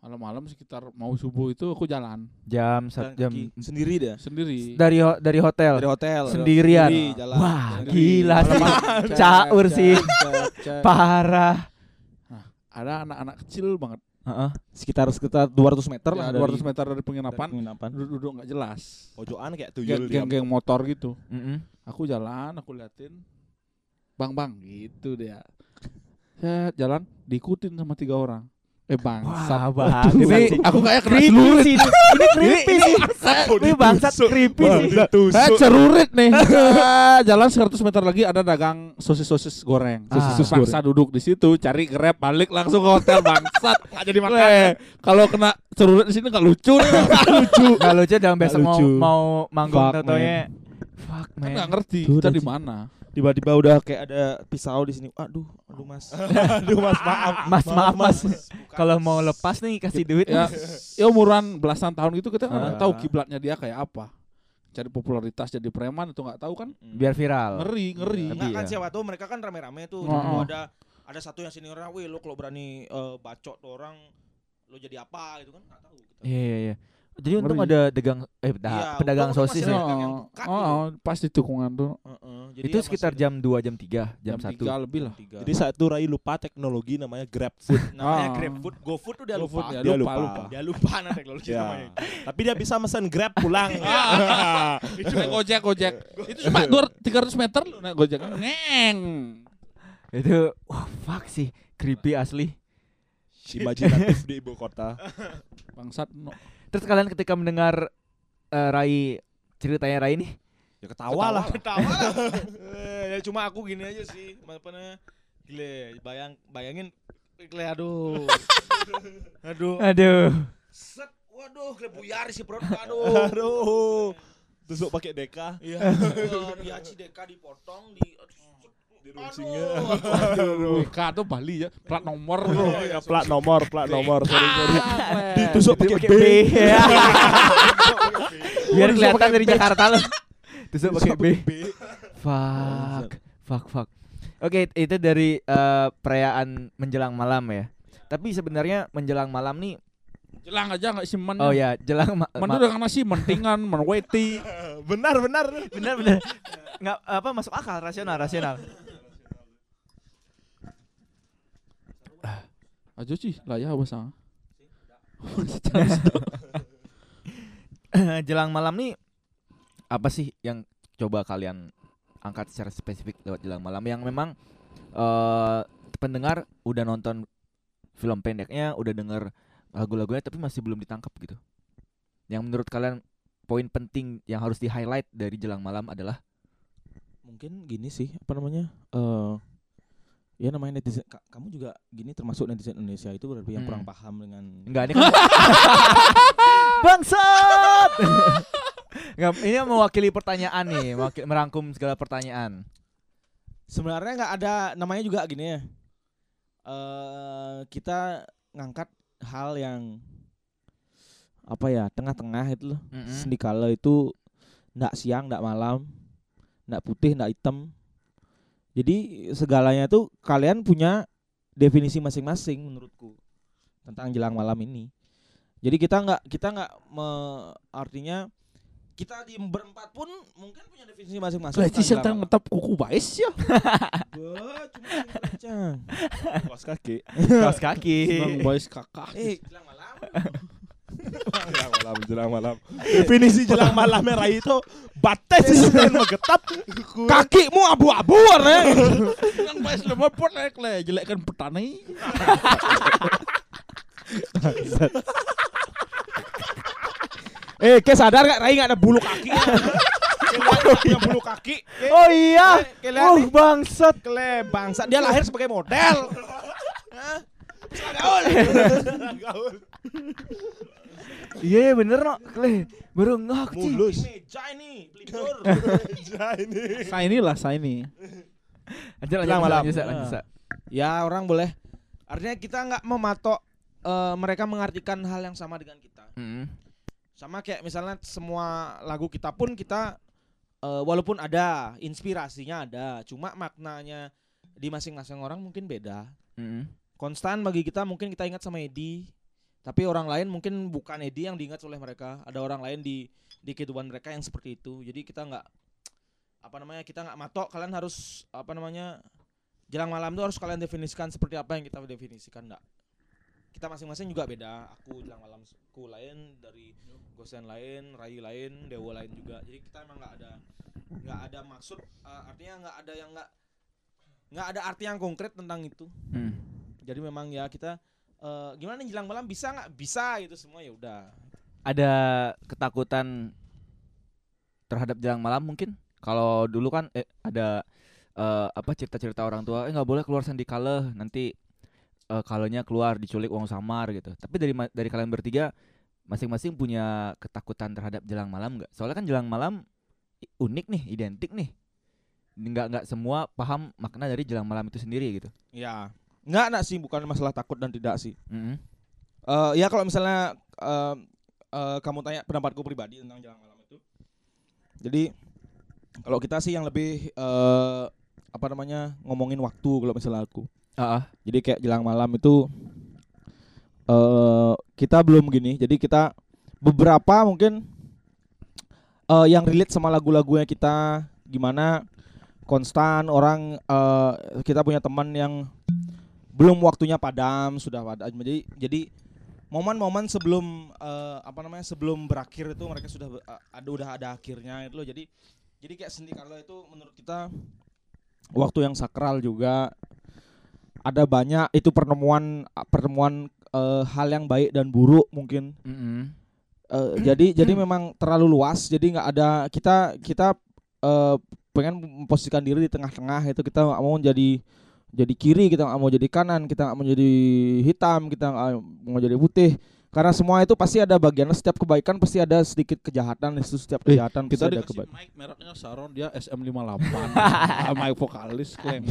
Malam-malam sekitar mau subuh itu aku jalan Jam sat- jam sendiri dia. sendiri. dari ho- dari hotel. Dari hotel. Sendirian. Sendiri, jalan. Wah, Sendiri. gila sih. Caur sih. Parah. Ada anak-anak kecil banget. Heeh. Sekitar sekitar 200 meter lah Ya, 200 meter dari penginapan. penginapan. Duduk-duduk nggak jelas. pojokan kayak Geng- tuyul dia. Geng-geng motor gitu. Mm-mm. Aku jalan, aku liatin. Bang, bang, gitu dia. Saya jalan, diikutin sama tiga orang. Eh bangsat. Wah, bangsat Ini aku kayak kena Creepy celurit. sih. Ini creepy sih. Ini bangsat creepy sih. Saya ditusuk. cerurit nih. Ah, jalan 100 meter lagi ada dagang sosis-sosis goreng. Ah. Sosis bangsa duduk di situ, cari grab balik langsung ke hotel bangsat. Nggak jadi makan. Kalau kena cerurit di sini nggak lucu nih. lucu. Gak lucu dong besok mau mau manggung Fuck, totonya. Fuck nggak man. ngerti Tuh, kita di mana. Tiba-tiba udah kayak ada pisau di sini. Aduh, aduh Mas. Aduh Mas, maaf. Mas maaf mas. Bukan, Kalau Mas. mau lepas nih kasih duit. Ya, Mas. ya umuran belasan tahun gitu kita nggak Ah. tahu kiblatnya dia kayak apa. Cari popularitas jadi preman itu nggak tahu kan? Biar viral. Ngeri, ngeri. Kan ya. siapa tuh mereka kan rame-rame tuh. Oh. Mau ada ada satu yang seniornya, wih lo kalau berani eh, bacot tuh orang lo jadi apa gitu kan nggak tahu kita. Iya iya iya. Jadi untung Ngeri. ada dagang eh dah, Iya, pedagang sosis ya. Oh, oh, oh, pas di tukungan tuh Heeh, jadi Itu ya sekitar jam 2 jam 3, jam, jam 1. tiga lebih lah. Jadi saat itu Rai lupa teknologi namanya GrabFood. namanya Ah. GrabFood, GoFood tuh dia GoFood lupa. ya, Dia lupa, lupa. lupa. Dia lupa nah teknologi Ya. namanya. Tapi dia bisa mesen Grab pulang. Itu naik gojek gojek. Itu cuma 200 meter lu naik gojek. Ngeng. Itu wah fuck sih, creepy asli. Imajinatif di ibu kota. Bangsat no. Terus kalian ketika mendengar eh, Rai ceritanya Rai nih, Ya ketawa lah. Ketawa lah. Eh, ya cuma aku gini aja sih. Apa namanya? Gile, bayang bayangin Gile, aduh. aduh. aduh. Set. Waduh, gile buyar si perut. Aduh. Aduh. Tusuk pakai deka. Iya. Dia Cideka dipotong di Di runcingnya. Aduh. Tuh Bali ya, plat nomor bro. Ya, plat nomor, plat nomor. Sorry, sorry. Ditusuk Itu pakai B. Ya. Biar kelihatan dari. Jakarta loh. Tusuk pakai B. Fuck. Fuck fuck. Oke, itu dari eh, perayaan menjelang malam ya. Tapi sebenarnya menjelang malam nih Jelang aja nggak simen. oh ya, jelang ma- Men ma- udah karena sih mentingan, menweti. Benar, benar. benar benar nggak apa masuk akal rasional rasional Aja sih, lah ya bahasa. jelang malam nih apa sih yang coba kalian angkat secara spesifik lewat jelang malam yang memang eh pendengar udah nonton film pendeknya, udah denger lagu-lagunya tapi masih belum ditangkap gitu. Yang menurut kalian poin penting yang harus di highlight dari jelang malam adalah Mungkin gini sih, apa namanya? Eh ya namanya netizen ka- kamu juga gini termasuk netizen Indonesia itu berarti yang Hmm. kurang paham dengan enggak ini kan bangsat. Enggak, ini mewakili pertanyaan nih, mewakili, merangkum segala pertanyaan. sebenarnya nggak ada namanya juga gini ya eh kita ngangkat hal yang apa ya tengah-tengah itu loh Mm-mm. sendikala itu ndak siang ndak malam ndak putih ndak hitam jadi segalanya tuh kalian punya definisi masing-masing menurutku tentang jelang malam ini jadi kita nggak kita nggak artinya kita di berempat pun mungkin punya definisi masing-masing Lah malam. ngetap kuku baes ya. Bah, cuma. Kos kaki. Kaos kaki. Baes kakak. Eh, jelang malam. Jelang malam, jelang malam. Definisi jelang malam Rai itu bates dan menggetap. Kakimu abu-abu warnanya. Sedang baes lemah pun naik le, jelekkan petani. eh, ke sadar gak Rai gak ada bulu kaki? Punya bulu kaki. Oh iya. Oh bangsat. kele bangsa. Dia lahir sebagai model. Gaul. Gaul. Iya iya, bener no. Kle, baru ngak sih. Mulus. Meja ini, pelipur. Ja ini. Saya inilah saya ini. Lanjut lanjut lanjut, lanjut, lanjut. ya, orang boleh. Artinya kita nggak mematok eh, mereka mengartikan hal yang sama dengan kita. Mm-mm. sama kayak misalnya semua lagu kita pun kita eh, walaupun ada inspirasinya ada cuma maknanya di masing-masing orang mungkin beda Mm-mm. konstan bagi kita mungkin kita ingat sama Edi tapi orang lain mungkin bukan Edi yang diingat oleh mereka. Ada orang lain di di kehidupan mereka yang seperti itu. Jadi kita nggak apa namanya kita nggak matok. Kalian harus apa namanya jelang malam itu harus kalian definisikan seperti apa yang kita definisikan enggak kita masing-masing juga beda. Aku jelang malamku lain dari Gosen lain Rai lain Dewa lain juga. Jadi kita emang nggak ada nggak ada maksud eh, artinya nggak ada yang nggak nggak ada arti yang konkret tentang itu. Mm. jadi memang ya kita eh, gimana nih jelang malam bisa nggak bisa itu semua ya udah Ada ketakutan terhadap jelang malam mungkin? Kalau dulu kan eh, ada eh, apa cerita-cerita orang tua, eh nggak boleh keluar sendikala nanti eh, kalanya keluar diculik uang samar gitu. Tapi dari dari kalian bertiga masing-masing punya ketakutan terhadap jelang malam nggak? Soalnya kan jelang malam unik nih, identik nih. Nggak nggak semua paham makna dari jelang malam itu sendiri gitu. ya nggak nak sih bukan masalah takut dan tidak sih Mm-mm. Eh, ya kalau misalnya eh, eh, kamu tanya pendapatku pribadi tentang jelang malam itu jadi kalau kita sih yang lebih eh, apa namanya ngomongin waktu kalau misalnya aku Heeh. Jadi kayak jelang malam itu eh kita belum gini. Jadi kita beberapa mungkin eh yang relate sama lagu-lagunya kita gimana konstan orang eh kita punya teman yang belum waktunya padam sudah padam. Jadi jadi momen-momen sebelum eh, apa namanya sebelum berakhir itu mereka sudah ber- ada udah ada akhirnya itu loh. Jadi jadi kayak sendi kalau itu menurut kita waktu yang sakral juga ada banyak itu pertemuan pertemuan eh, hal yang baik dan buruk mungkin Mm-mm. Eh, jadi jadi memang terlalu luas jadi nggak ada kita kita eh, pengen memposisikan diri di tengah-tengah itu kita mau jadi jadi kiri kita nggak mau jadi kanan kita nggak mau jadi hitam kita nggak mau jadi putih karena semua itu pasti ada bagiannya setiap kebaikan pasti ada sedikit kejahatan di situ setiap Eh, kejahatan Kita pasti ada dikasih kebaikan mic mereknya Saron dia SM58. mic vokalis klaim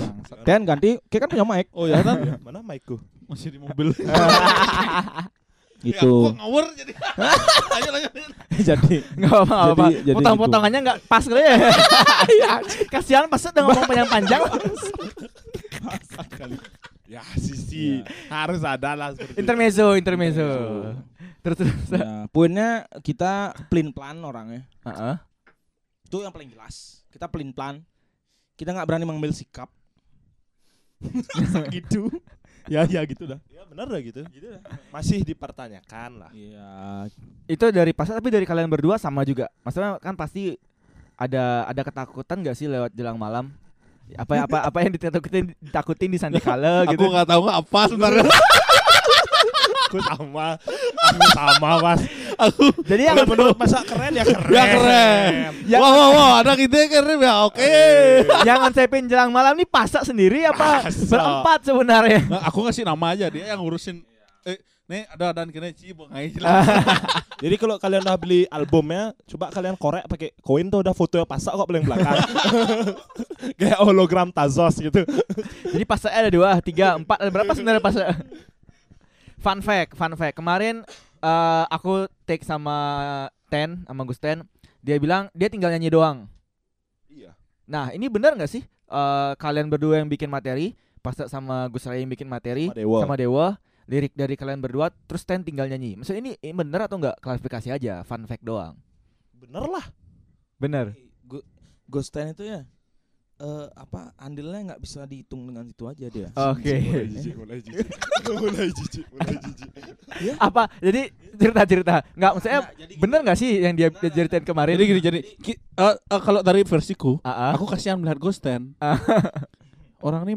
kan ganti kayak kan punya mic Oh ya kan mana mic-ku? masih di mobil. gitu Ya, ngawur jadi. Lanjut lanjut. jadi Nggak apa-apa. Jadi- jadi Potong-potongannya nggak pas kali ya. Kasihan pas udah ngomong panjang-panjang. Ya sisi harus ada lah seperti itu. intermezzo, intermezzo. Terus terus. Nah, poinnya kita plin plan orangnya Heeh. itu yang paling jelas kita plin plan kita nggak berani mengambil sikap gitu. Ya ya gitu dah. Ya benar dah gitu. Masih dipertanyakan lah. iya Itu dari pas tapi dari kalian berdua sama juga. Maksudnya kan pasti ada ada ketakutan gak sih lewat jelang malam? Apa apa apa yang ditakutin ditakutin di Sandikala gitu. Aku nggak tahu nggak apa sebenarnya. Aku sama. Aku sama, Mas. Jadi yang menurut masa keren ya keren. Ya keren. Ya- Wah wah wah ada ide keren ya. Oke. yang ngonsepin jelang malam nih pasak sendiri apa Pasak. berempat sebenarnya? Nah, aku ngasih nama aja dia yang ngurusin. Eh, nih ada dan kena cibo ngai Jadi kalau kalian udah beli albumnya, coba kalian korek pakai koin tuh udah fotonya pasak kok paling belakang. Kayak hologram Tazos gitu. Jadi pasaknya ada dua, tiga, empat, ada berapa sebenarnya pasak? Fun fact, fun fact. Kemarin eh, aku take sama Ten, sama Gusten. Dia bilang dia tinggal nyanyi doang. Iya. Nah ini benar nggak sih eh, kalian berdua yang bikin materi, Pasak sama Gus Ray yang bikin materi, Sama Dewa. sama Dewa, lirik dari kalian berdua, terus Ten tinggal nyanyi. Maksudnya ini, ini bener atau enggak? Klarifikasi aja, fun fact doang. Bener lah. Bener. Go- Ghost Ten itu ya eh apa andilnya nggak bisa dihitung dengan itu aja dia Oke. Mulai jijik, mulai jijik. mulai jijik, mulai jijik. Apa? Jadi cerita cerita. Nggak maksudnya Nah, jadi bener nggak sih yang dia nggak? ceritain kemarin? Jadi gini jadi ki- eh, eh, kalau dari versiku, Ah, ah. aku kasihan melihat Ghosten. Ah. Orang ini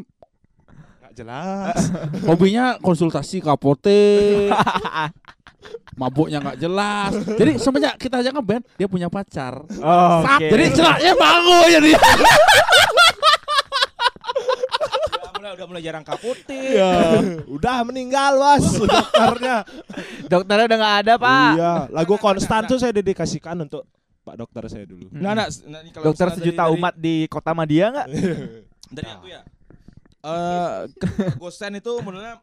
Jelas. hobinya konsultasi ke apotek. Mabuknya nggak jelas. Jadi semenjak kita aja ngeband, dia punya pacar. Oh, oke. Jadi celaknya bangu jadi. udah mulai udah mulai jarang kapote Iya. Udah meninggal, Was. Dokternya. dokternya udah nggak ada pak. Iya, lagu konstan tuh saya dedikasikan untuk Pak dokter saya dulu. nggak nggak nah, ini kalau Dokter sejuta dari- dari- umat di kota Madia nggak? dari aku ya eh Ghost Ten itu menurutnya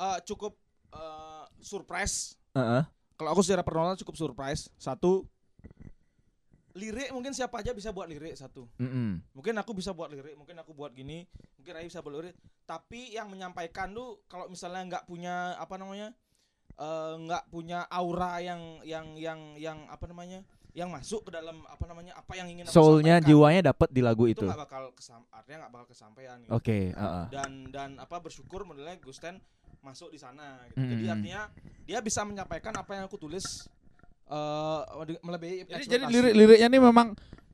eh, cukup eh, surprise. Heeh. kalau aku secara personal cukup surprise. Satu lirik mungkin siapa aja bisa buat lirik satu. Mm-mm. mungkin aku bisa buat lirik mungkin aku buat gini mungkin Rai bisa buat lirik. Tapi yang menyampaikan tuh kalau misalnya nggak punya apa namanya eh, nggak punya aura yang yang yang yang apa namanya yang masuk ke dalam apa namanya apa yang ingin Soulnya jiwanya dapat di lagu itu itu. nggak bakal kesam artinya nggak bakal kesampaian gitu. Oke. heeh. dan dan apa bersyukur modelnya Gusten masuk di sana gitu. jadi Mm. artinya dia bisa menyampaikan apa yang aku tulis eh melebihi Jadi, jadi lirik-liriknya ini memang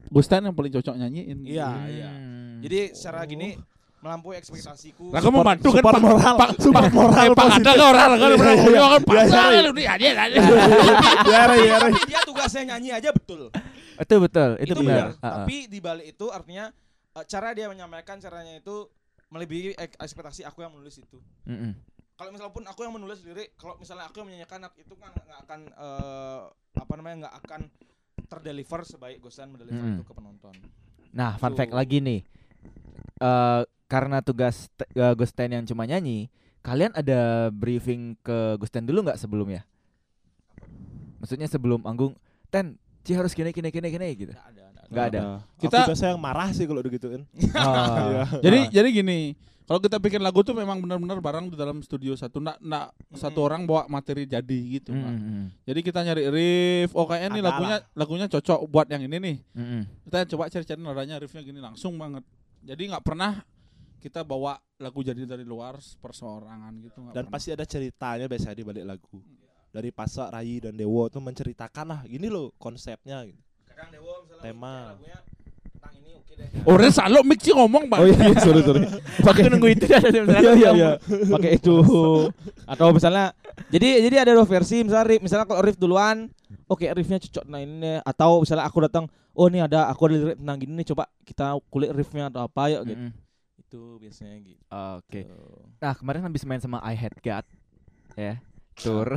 Ghosten yang paling cocok nyanyiin. Iya, iya. Hmm. Jadi secara gini melampaui ekspektasiku. Lah kamu membantu kan support Pak- moral, Pak support Pak- moral eh, Pak positif. ada nggak orang kan Iya, iya. beliau kan Iya, pasar iya. lu dia dia dia. Ya, ya. Tapi dia tugasnya nyanyi aja betul. itu betul, itu, benar. benar. Heeh. Tapi di balik itu artinya eh, cara dia menyampaikan caranya itu melebihi ek- ekspektasi aku yang menulis itu. Mm-mm. Kalau misalnya pun aku yang menulis lirik, kalau misalnya aku yang menyanyikan itu kan nggak akan eh, apa namanya nggak akan terdeliver sebaik Gosan mendeliver Mm. itu ke penonton. Nah, fun Tuh. fact lagi nih. Eh karena tugas te- eh, Gusten yang cuma nyanyi, kalian ada briefing ke Gusten dulu nggak sebelumnya? Maksudnya sebelum anggung, Ten, Ci harus gini gini gini gini gitu. Nggak ada, nggak Nggak ada. Kita- Aku biasa yang marah sih kalau digituin. Oh. Iya. Jadi jadi gini, kalau kita bikin lagu tuh memang benar-benar bareng di dalam studio satu, nggak nggak satu orang bawa materi jadi gitu. Mm, Pak. mm, mm. Jadi kita nyari riff, oh kayaknya nih Ada lagunya lagunya cocok buat yang ini nih. Mm, mm. Kita coba cari-cari nadanya riffnya gini langsung banget. Jadi nggak pernah kita bawa lagu jadi dari luar perseorangan gitu. Dan pernah. pasti ada ceritanya biasanya di balik lagu. Dari Pasak, Rai dan Dewo tuh menceritakan lah, gini loh konsepnya gitu. Kadang Dewo misalnya Tema. lagunya tentang ini oke deh. Oh, ngomong bang. Oh iya, iya sorry sorry. Aku nunggu itu dari Iya iya iya. Pakai itu. Atau misalnya jadi jadi ada dua versi misalnya riff, misalnya kalau riff duluan Oke riffnya cocok nah ini nih. atau misalnya aku datang oh ini ada aku ada lirik tentang gini nih coba kita kulik riffnya atau apa yuk gitu Mm, mm. Itu biasanya gitu Oke. Nah kemarin habis main sama I Had God ya tour.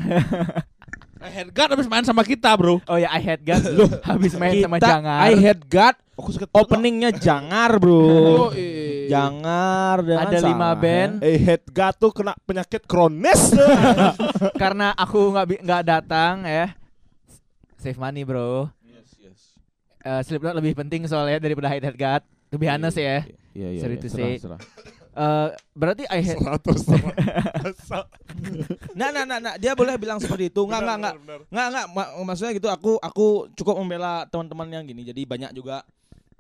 Headguard habis main sama kita bro. oh ya I Had God habis main sama Kita, Jangar. I had God Aku suka openingnya jangar bro Oh, iya. jangar dengan Ada lima band. Eh head God tuh kena penyakit kronis. karena aku nggak bi- nggak datang ya. Save money bro. Yes, yes. Eh, Slipknot lebih penting soalnya daripada I Had God. To be honest ya. Iya iya. Sorry iya, to serah, say. serah. Eh, berarti I Had Nah, nah, nah, nah, dia boleh bilang seperti itu. Enggak, enggak, enggak. Enggak, enggak. Ma- maksudnya gitu aku aku cukup membela teman-teman yang gini. Jadi banyak juga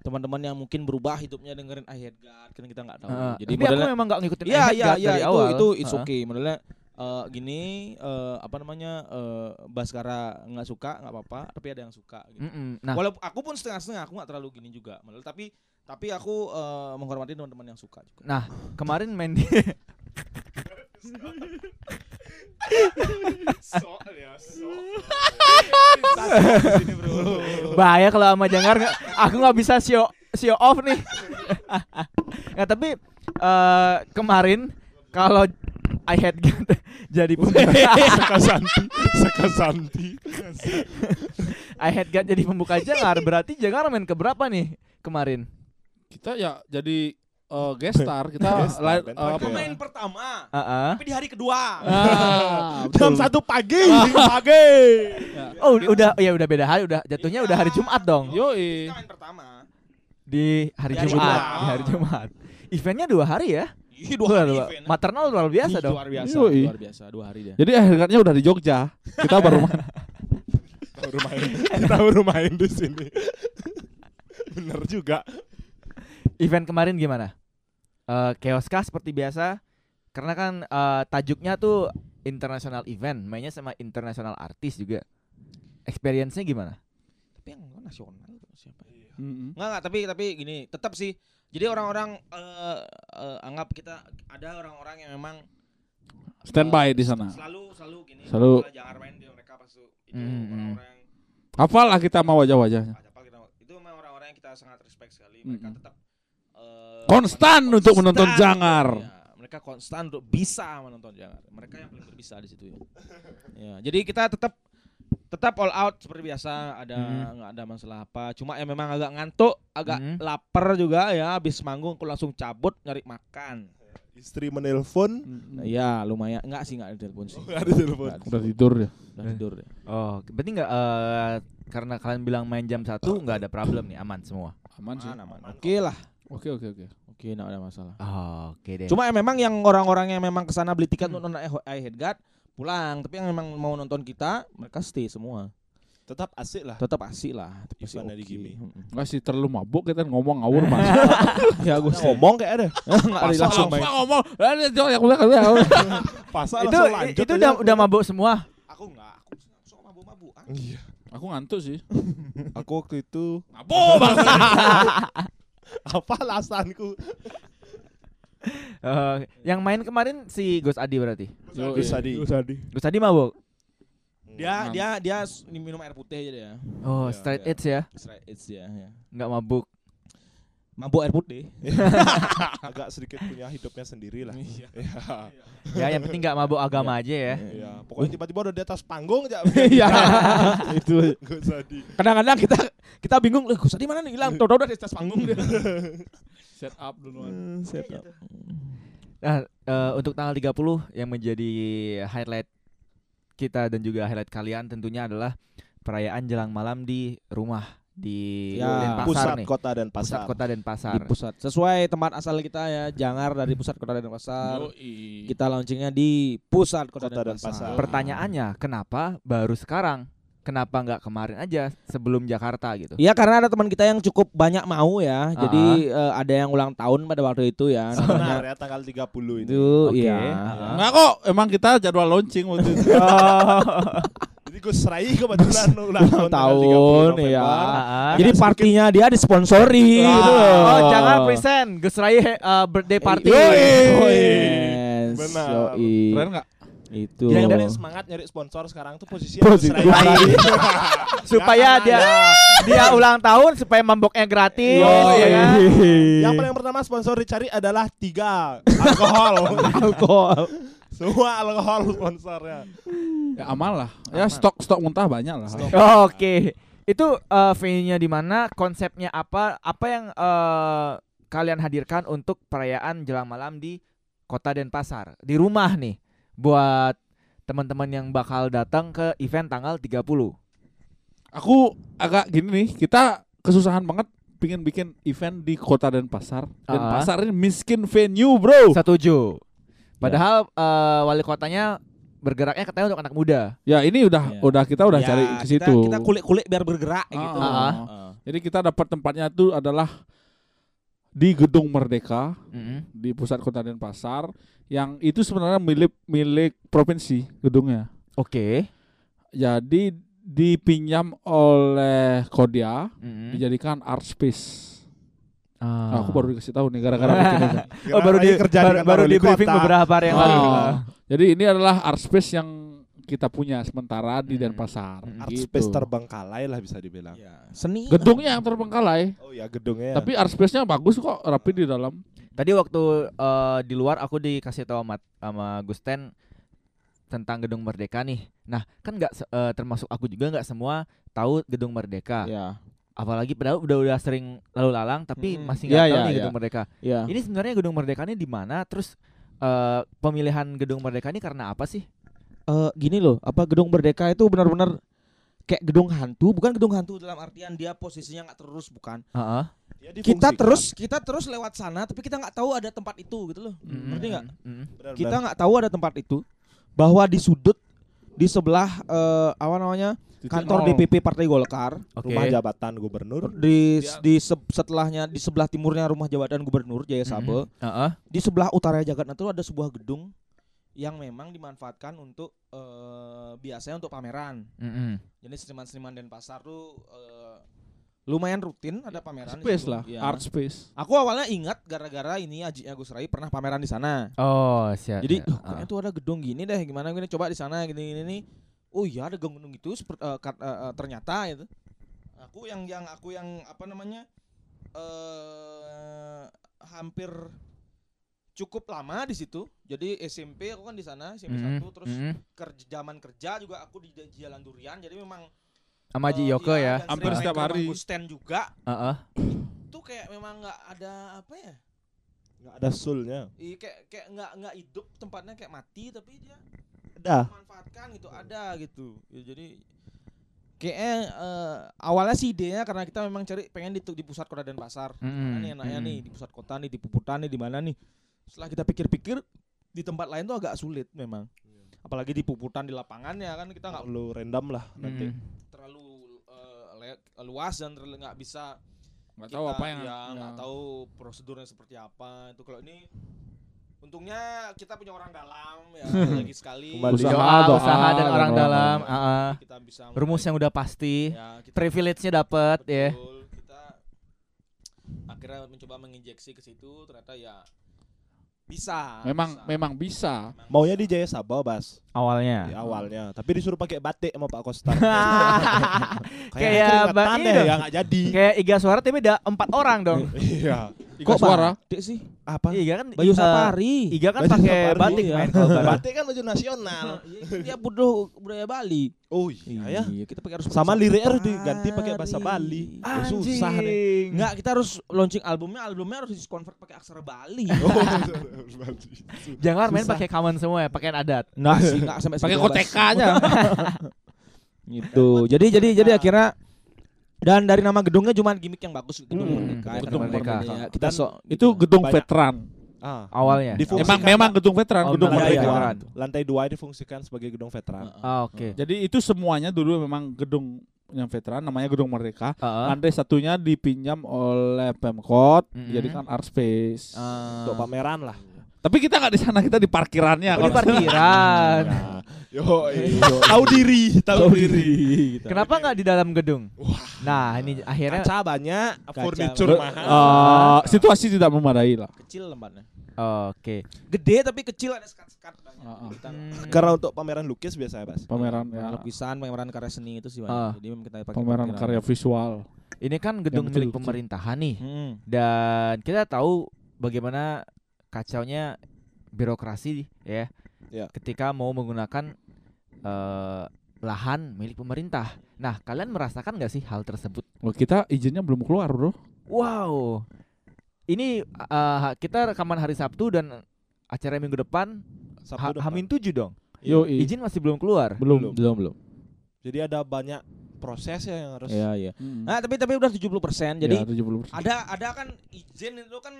teman-teman yang mungkin berubah hidupnya dengerin I Hate God kan kita nggak tahu. Eh, Jadi tapi aku modelnya memang nggak ngikutin I Iya, Had iya, God iya dari itu awal. itu it's Heeh. okay. Modelnya eh, gini eh, apa namanya eh, Baskara nggak suka nggak apa-apa tapi ada yang suka gitu. Mm-mm. Nah, Walaupun aku pun setengah-setengah aku nggak terlalu gini juga. Model tapi tapi aku eh, menghormati teman-teman yang suka juga. nah kemarin main di bahaya kalau sama Jangar nggak- aku nggak bisa show show off nih. Nggak tapi eh, kemarin kalau I had jadi pembuka, Sekasanti, Sekasanti. I had God jadi pembuka Jangar berarti Jangar main ke berapa nih kemarin? Kita ya jadi eh, guest star. Kita Guest star, eh, apa ya? Pemain pertama Heeh. tapi di hari kedua. Ah, Jam satu pagi, pagi. Ya. Oh udah ya udah beda hari udah jatuhnya udah hari Jumat dong Yoi. Kita main pertama. di hari Di hari Jumat Jumat. di hari Jumat. Eventnya dua hari ya? Ih, dua hari Dua- event. Maternal luar biasa Ih, dong. Luar biasa, luar biasa, dua hari dia. Jadi akhirnya udah di Jogja. Kita baru main. Baru main, kita baru main di sini. Bener juga. Event kemarin gimana? Eh chaos kah seperti biasa? Karena kan eh, tajuknya tuh international event, mainnya sama international artis juga. Experience-nya gimana? Tapi yang nasional siapa? ya? Mm-mm. Enggak enggak, tapi tapi gini, tetap sih. Jadi orang-orang eh, eh, anggap kita ada orang-orang yang memang Standby eh, di sana. Selalu selalu gini. Selalu. Jangan main dia mereka pas itu Hmm, hmm. orang-orang Hafalah kita sama wajah-wajahnya. itu memang orang-orang yang kita sangat respect sekali. Mereka Mm-mm. tetap eh, Konstan untuk menonton konstan, Jangar. ya. mereka konstan untuk bisa menonton Jangar. Mereka yang paling berbisa di situ ya. ya. Jadi kita tetap tetap all out seperti biasa ada Mhm. nggak ada masalah apa cuma ya memang agak ngantuk agak Mhm. lapar juga ya habis manggung aku langsung cabut nyari makan Istri menelpon, Mm-mm. ya lumayan enggak sih enggak ada telepon sih nggak ada telepon. Nggak ada Udah tidur ya. udah tidur deh. Oh, berarti nggak eh, karena kalian bilang main jam satu nggak ada problem nih, aman semua. Aman sih. Aman, aman. Oke lah. Oke oke oke. Oke, enggak ada masalah. Oh, Oke deh. Cuma ya memang yang orang-orang yang memang ke sana beli tiket untuk nonton I Hate God pulang, tapi yang memang mau nonton kita mereka stay semua. Tetap asik lah. Tetap asik lah. Tetap asik dari. Mm-mm. Enggak sih terlalu mabuk kita ngomong ngawur mas. ya gue Ngomong kayak ada. enggak ada Pasang langsung main. ngomong. Eh, Pasal itu itu udah udah mabuk semua. Aku enggak, aku sok mabuk-mabuk. Ah. Iya. Aku ngantuk sih. Aku waktu itu Mabuk bang. apa alasanku? Eh, yang main kemarin si Gus Adi berarti. Gus Adi. Gus Adi mabuk. Dia Hmm. dia dia s- minum air putih aja dia. Oh, Iya, straight iya. edge ya. Straight edge dia ya. Nggak mabuk. Mabuk air putih. Agak sedikit punya hidupnya sendiri lah. Iya. Iya. Ya, yang penting nggak mabuk agama aja ya. Iya. Pokoknya tiba-tiba udah di atas panggung aja. Iya. Itu Gus Adi. kadang-kadang kita kita bingung, "Lah, Gus Adi mana nih hilang?" Tahu-tahu udah di atas panggung dia. Set up duluan. Setup. Nah, eh, untuk tanggal 30 yang menjadi highlight kita dan juga highlight kalian tentunya adalah perayaan jelang malam di rumah di Ya. Denpasar Pusat nih. kota dan Pusat pasar. kota Denpasar. Di pusat. Sesuai tempat asal kita ya, Jangar dari pusat kota Denpasar. Yoi. Kita launchingnya di pusat kota, Kota Denpasar. Denpasar. Pertanyaannya, kenapa baru sekarang? Kenapa nggak kemarin aja sebelum Jakarta gitu? Iya karena ada teman kita yang cukup banyak mau ya. Ah. Jadi eh, ada yang ulang tahun pada waktu itu ya. Benar Namanya ya tanggal 30 ini. itu Oke. iya. Enggak kok, emang kita jadwal launching waktu itu. Jadi Gus Rai kebetulan ulang tahun tanggal 30 tahun ya. Jadi partinya dia disponsori gitu loh. Oh, jangan present Gus Rai uh, birthday party. Yoi. Yes, Benar. yoi. Keren enggak? Itu. Yang dari semangat nyari sponsor sekarang tuh posisinya Rai. supaya dia dia ulang tahun supaya mamboknya gratis. Yoi. ya kan? Yang paling pertama sponsor dicari adalah tiga alkohol. alkohol. Semua alkohol sponsornya. Ya aman lah. Ya stok stok muntah banyak lah. Oke. Itu uh, venue-nya di mana? Konsepnya apa? Apa yang uh, kalian hadirkan untuk perayaan jelang malam di Kota Denpasar? Di rumah nih buat teman-teman yang bakal datang ke event tanggal 30. Aku agak gini nih, kita kesusahan banget pingin bikin event di kota Denpasar. Ah. Denpasar ini miskin venue, bro. Setuju. Padahal uh, wali kotanya bergeraknya katanya untuk anak muda. Ya ini udah Ya. udah kita udah Ya, cari ke kita- situ. Kita kulik-kulik biar bergerak gitu. Ah, ah. Ah. Jadi kita dapat tempatnya itu adalah di Gedung Merdeka Mm-mm. di pusat kota Denpasar yang itu sebenarnya milik milik provinsi gedungnya. Oke. Jadi dipinjam oleh Kodia Mm-mm. dijadikan art space. Ah. Nah, aku baru dikasih tahu nih gara-gara. Oh, baru di kerja baru, baru di briefing kota. beberapa hari yang Oh. lalu. Jadi ini adalah art space yang kita punya sementara di Hmm. Denpasar. Hmm. Art Gitu. space terbengkalai lah bisa dibilang. Ya, Seni. Gedungnya yang terbengkalai, Oh ya gedungnya. tapi art space-nya bagus kok, rapi di dalam. Tadi waktu eh, di luar aku dikasih tahu sama, sama Gusten tentang Gedung Merdeka nih. Nah, kan nggak eh, termasuk aku juga nggak semua tahu Gedung Merdeka. Ya. Apalagi padahal udah udah sering lalu lalang tapi Mm-mm. masih nggak Ya, tahu ya, nih ya. Gedung Merdeka. Ya. Ini sebenarnya Gedung Merdeka ini di mana? Terus eh, pemilihan Gedung Merdeka ini karena apa sih? Eh, gini loh, apa gedung Merdeka itu benar-benar kayak gedung hantu, bukan gedung hantu dalam artian dia posisinya nggak terus bukan. Heeh. Dia Kita terus kita terus lewat sana, tapi kita nggak tahu ada tempat itu gitu loh. Ngerti nggak? Mm-mm. Benar, Kita nggak tahu ada tempat itu bahwa di sudut di sebelah eh, apa namanya kantor. DPP Partai Golkar Oke. rumah jabatan gubernur. di Dia- di se- setelahnya di sebelah timurnya rumah jabatan gubernur Jaya Sabe Heeh. di sebelah utara Jakarta itu ada sebuah gedung yang memang dimanfaatkan untuk eh, biasanya untuk pameran Mm-mm. jadi seniman-seniman Denpasar tuh eh, lumayan rutin ada pameran Space lah, Iya. art space. aku awalnya ingat gara-gara ini Aji Agus Rai pernah pameran di sana Oh, siap. jadi siap. "Duh, Ah. kayaknya tuh ada gedung gini deh gimana gini coba di sana gini gini nih oh iya ada gedung itu seperti eh, kat- eh, ternyata itu aku yang yang aku yang apa namanya eh hampir cukup lama di situ jadi SMP aku kan di sana SMP Mm-mm. satu terus Mm-mm. kerja zaman kerja juga aku di Jalan Durian jadi memang sama Haji eh, Yoko iya, ya. dan Hampir setiap hari. Gusten juga Heeh. itu kayak memang nggak ada apa ya Nggak ada sulnya. Iya kayak kayak nggak nggak hidup tempatnya kayak mati tapi dia Ada. memanfaatkan gitu ada gitu ya, jadi kayaknya eh, awalnya sih idenya karena kita memang cari pengen di, di pusat kota Denpasar Mm-mm. mana nih enaknya Mm-mm. nih di pusat kota nih di Puputan nih di mana nih setelah kita pikir-pikir di tempat lain tuh agak sulit memang apalagi di Puputan di lapangannya kan kita nggak Terlalu random lah nanti. Mm-mm. terlalu le- luas dan terlalu nggak bisa Nggak tahu kita- apa yang ya ya. nggak tahu prosedurnya seperti apa itu kalau ini untungnya kita punya orang dalam ya lagi sekali Kembali. Usaha, Doa, doa, usaha dan dan orang doa. dalam. Heeh. kita bisa Rumus yang udah pasti. ya, Privilege-nya dapat ya. kita akhirnya mencoba menginjeksi ke situ ternyata ya bisa Memang bisa. memang bisa. Maunya di Jaya Sabah, Bas. Awalnya. Di awalnya. Tapi disuruh pakai batik sama Pak Kostar. Kayak dong. ya nggak jadi. Kayak Iga Suara tapi ada empat orang dong. Iya. Iga kok suara. batik sih Apa? Iga kan baju eh, safari Iga kan pakai batik iya. main kalau bareng. Batik kan baju nasional. Iya, dia bodoh budaya Bali Oh iya ya. Iya, kita pakai harus Sama pakai liriknya harus diganti pakai bahasa Bali. Oh, susah nih. Enggak, kita harus launching albumnya, albumnya harus di-convert pakai aksara Bali. Oh, Jangan main pakai kaman semua ya, pakaian adat. Enggak sih, enggak sampai Pakai segitu, Bas. koteka aja. gitu. Jadi jadi jadi akhirnya Dan dari nama gedungnya cuma gimmick yang bagus gedung Hmm, Merdeka. ya, Gedung Merdeka. ya, kita sok Itu gedung Banyak. veteran. Ah. Awalnya. Difungsikan- Emang memang gedung veteran, Oh, gedung lantai iya, veteran. lantai dua difungsikan sebagai gedung veteran. Heeh. Ah, oke. Jadi itu semuanya dulu memang gedung yang veteran namanya gedung merdeka. Heeh. Lantai satunya dipinjam oleh Pemkot, Mm-mm. jadikan art space. Ah. Untuk pameran lah. Tapi kita nggak di sana, kita di parkirannya. Oh, di parkiran. Nah, yo, tahu diri, tahu diri. Kenapa nggak di dalam gedung? Nah, ini akhirnya Kaca banyak, Kaca furniture banyak. mahal. Eh, situasi tidak memadai lah. Kecil tempatnya. Oke. Gede tapi kecil ada sekat-sekat banyak. Heeh. Kita Hmm. Karena untuk pameran lukis biasa ya, Bas. Pameran pameran ya, lukisan, pameran karya seni itu sih banyak. Jadi memang kita pakai pameran karya visual. Ini kan gedung milik pemerintahan nih. Hmm. Dan kita tahu bagaimana kacaunya birokrasi ya. Ya. Ketika mau menggunakan eh, lahan milik pemerintah. Nah, kalian merasakan nggak sih hal tersebut? Loh, kita izinnya belum keluar, Bro. Wow. Ini eh, kita rekaman hari Sabtu dan acara minggu depan Sabtu ha- depan. Hamin 7 dong. Yo, Izin masih belum keluar. belum. Belum, belum. Jadi ada banyak proses ya yang harus. Iya, iya. Hmm. Nah, tapi tapi udah 70%. Jadi Ya, 70%. ada ada kan izin itu kan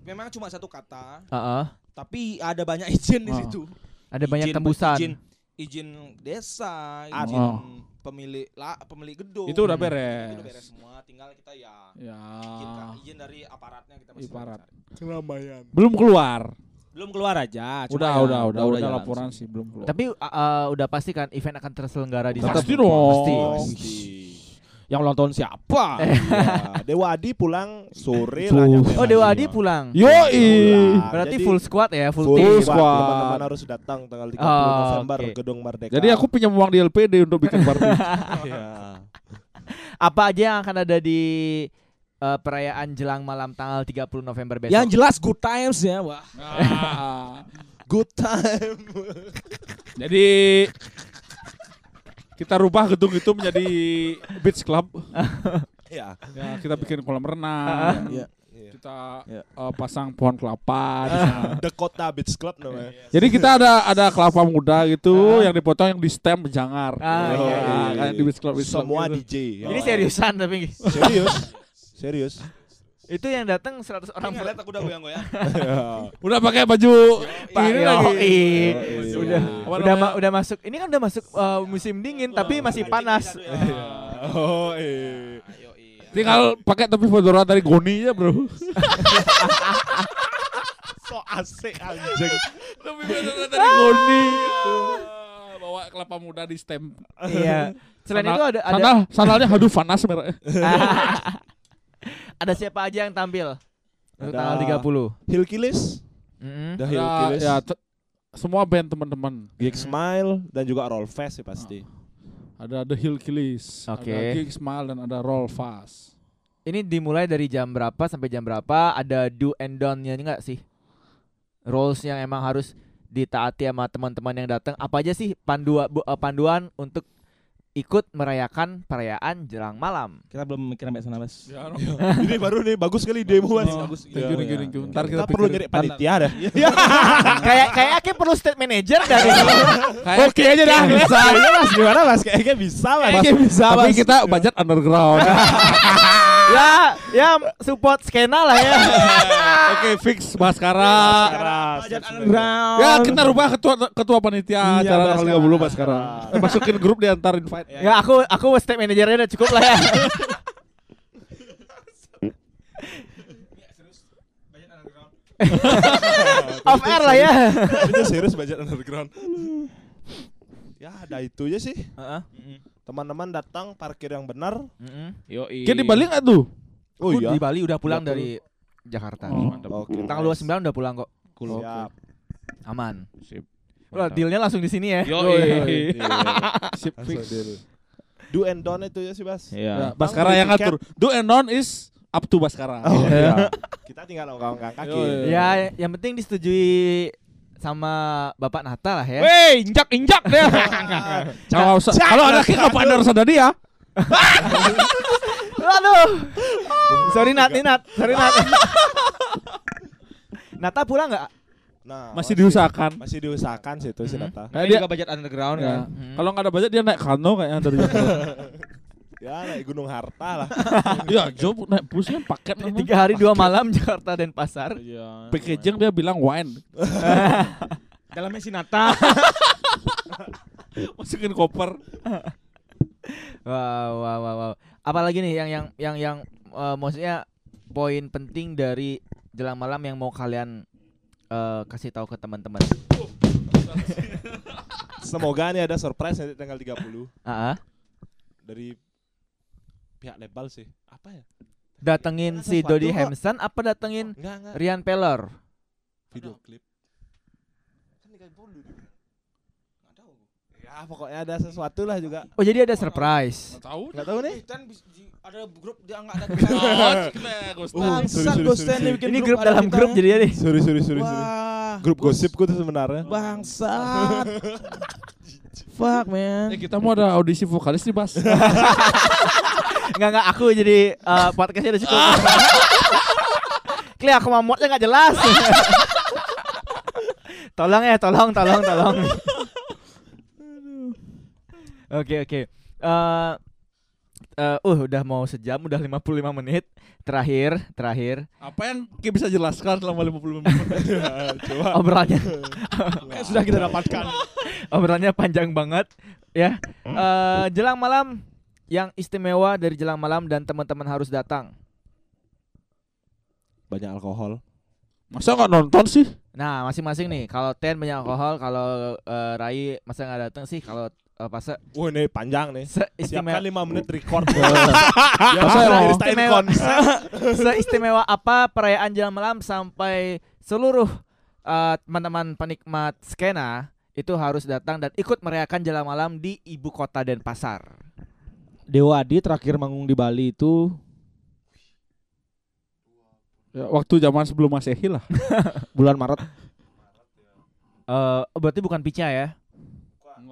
memang cuma satu kata, Heeh. tapi ada banyak izin di Ah. situ. Ada banyak Izin- tembusan. Izin, izin desa, Ah. izin Oh. pemilik lah, pemilik gedung. Itu udah beres. Itu udah beres semua, tinggal kita ya Ya. izin, izin dari aparatnya kita masih Aparat. Keramaian. Belum keluar. Belum keluar aja. cuma Udah, ya, udah, udah, udah, jalan laporan sih. sih belum keluar. Tapi uh, uh, udah pasti kan event akan terselenggara di sana. Pasti dong. Pasti. Pasti. Yang ulang tahun siapa? Ya, Dewa Adi pulang sore lah. nyampe Oh Dewa Adi pulang. Yoi. Pulang. Berarti Jadi, full squad ya, full, full team. Squad. Teman-teman harus datang tanggal 30 Oh, November oke. Gedung Merdeka. Jadi aku pinjam uang di LPD untuk bikin party. Iya. Apa aja yang akan ada di uh, perayaan jelang malam tanggal 30 November besok? Yang jelas good times ya, wah. Ah. Good time. Jadi kita rubah gedung itu menjadi beach club. Iya. Ya, kita bikin kolam renang. Iya. Kita Iya. eh, pasang pohon kelapa di sana. The Kota Beach Club namanya. Jadi kita ada ada kelapa muda gitu yang dipotong yang di stem jangar. Ah, Yo, iya, Ah, iya. kayak di beach club, beach club Semua gitu. DJ. ya. Ini seriusan tapi Serius. Serius. Itu yang datang 100 orang Orang lihat aku udah goyang-goyang. Udah pakai baju ini lagi. Udah udah ma- udah masuk. Ini kan udah masuk uh, musim dingin tapi masih panas. Oh, iya. Tinggal pakai topi fedora dari Goni ya, Bro. So asik anjing. Topi fedora dari Goni. Bawa kelapa muda di stem. Iya. Selain Sandal- itu ada ada Sandal, sandalnya haduh panas merah. Ada siapa aja yang tampil untuk Ada- tanggal 30? Hillkillis, Mm-mm. The Ada, Hillkillis, ya, semua band teman-teman. Gig Smile dan juga Roll Fest sih pasti. Ada The Hillkillies, Oke. ada Gig Smile dan ada Roll Fast. Ini dimulai dari jam berapa sampai jam berapa? Ada do and don't-nya enggak sih? Rules yang emang harus ditaati sama teman-teman yang datang. Apa aja sih panduan panduan untuk ikut merayakan perayaan jelang malam? Kita belum mikir sampai sana, Mas. Ya, Ini baru nih bagus sekali demo mas. Oh, bagus. thank you, thank you, thank you. Ntar Kita kita, perlu nyari panitia dah. kayak kayak Aki perlu state manager dari Kayak- Oke aja dah. Bisa aja mas. Gimana mas? Kayaknya bisa mas. Kayaknya bisa, Tapi Mas. kita budget underground. Ya ya support skena lah ya. Oke, fix Baskara. Ya, kita rubah ketua ketua panitia Iya, acara Baskara. tanggal 30 Baskara. Eh, Masukin grup di antar invite. ya aku aku state manajernya udah cukup lah ya. Off air lah ya. Itu serius budget underground. Ya ada itu aja sih. Heeh. Teman-teman datang parkir yang benar. Mm-mm. Yo, Kita di Bali nggak tuh? Oh Aku iya. di Bali udah pulang Udah dari Jakarta. Oh, Oke. Tanggal 29 udah pulang kok. Siap. Aman. Sip. Wah, dealnya langsung di sini ya. Yo, Iya. Sip fix. Do and don't itu ya sih Bas. Ya, Iya. Baskara beli yang tiket. ngatur. Do and non is up to Baskara. Oh iya. Kita tinggal ongkang-ongkang kaki. Yo, iya. Ya, yang penting disetujui sama Bapak Nata lah ya. Wey, injak injak deh. Kalau kalau apa Anda harus ada dia? Aduh. Sorry Nat, Nat. Sorry Nat. Nata pulang nggak? Nah, Masih diusahakan. Masih diusahakan sih itu si. Nata. Kayak Dia juga budget underground ya. kan. Hmm. Kalau nggak ada budget dia naik kano kayaknya dari. Ya naik Gunung Harta lah. ya job naik busnya paket namanya. Tiga hari dua malam Jakarta dan Pasar. Iya. Packaging dia bilang wine. Dalamnya Sinata. Masukin koper. Wow, wow, wow, wow. Apalagi nih yang yang yang yang eh, maksudnya poin penting dari jelang malam yang mau kalian eh, kasih tahu ke teman-teman. Semoga nih ada surprise nanti tanggal 30 Ah, ah. dari pihak label sih. Apa ya? datengin si Dodi. Hemsan apa datengin Enggak, enggak. Rian Peller? Video klip. Kan 30 juga. Enggak tahu. Ya, pokoknya ada sesuatu lah juga. Oh jadi ada surprise. Nggak tahu. Enggak tahu nih. Kan ada grup dia enggak ada Oh, bikin Ini grup grup ada dalam grup jadi nih. Sorry, sorry, sorry, sorry. Grup gosipku tuh sebenarnya. Bangsat. Fuck man. Eh, kita mau ada audisi vokalis nih, Bas. Enggak enggak aku jadi eh, podcastnya udah cukup. Kli aku mau muatnya nggak jelas. tolong ya, tolong, tolong, tolong. Oke oke. Eh eh, uh udah mau sejam, udah 55 menit. Terakhir, terakhir Apa yang Ki bisa jelaskan selama 55 menit? Coba. obrolannya sudah kita dapatkan. obrolannya panjang banget ya. Eh jelang malam yang istimewa dari jelang malam dan teman-teman harus datang. Banyak alkohol. Masa nggak nonton sih? Nah, masing-masing nih. Kalau Ten banyak alkohol, kalau eh, Rai masa nggak datang sih. Kalau uh, Pase Wah, ini panjang nih. seistimewa, Siapkan 5 menit record. Masa ya, emang? Istimewa. seistimewa apa perayaan jelang malam sampai seluruh eh, teman-teman penikmat skena itu harus datang dan ikut merayakan jelang malam di ibu kota Denpasar. Dewa Adi terakhir manggung di Bali itu Ya, waktu zaman sebelum Masehi lah. bulan Maret. Eh, berarti bukan Pica ya?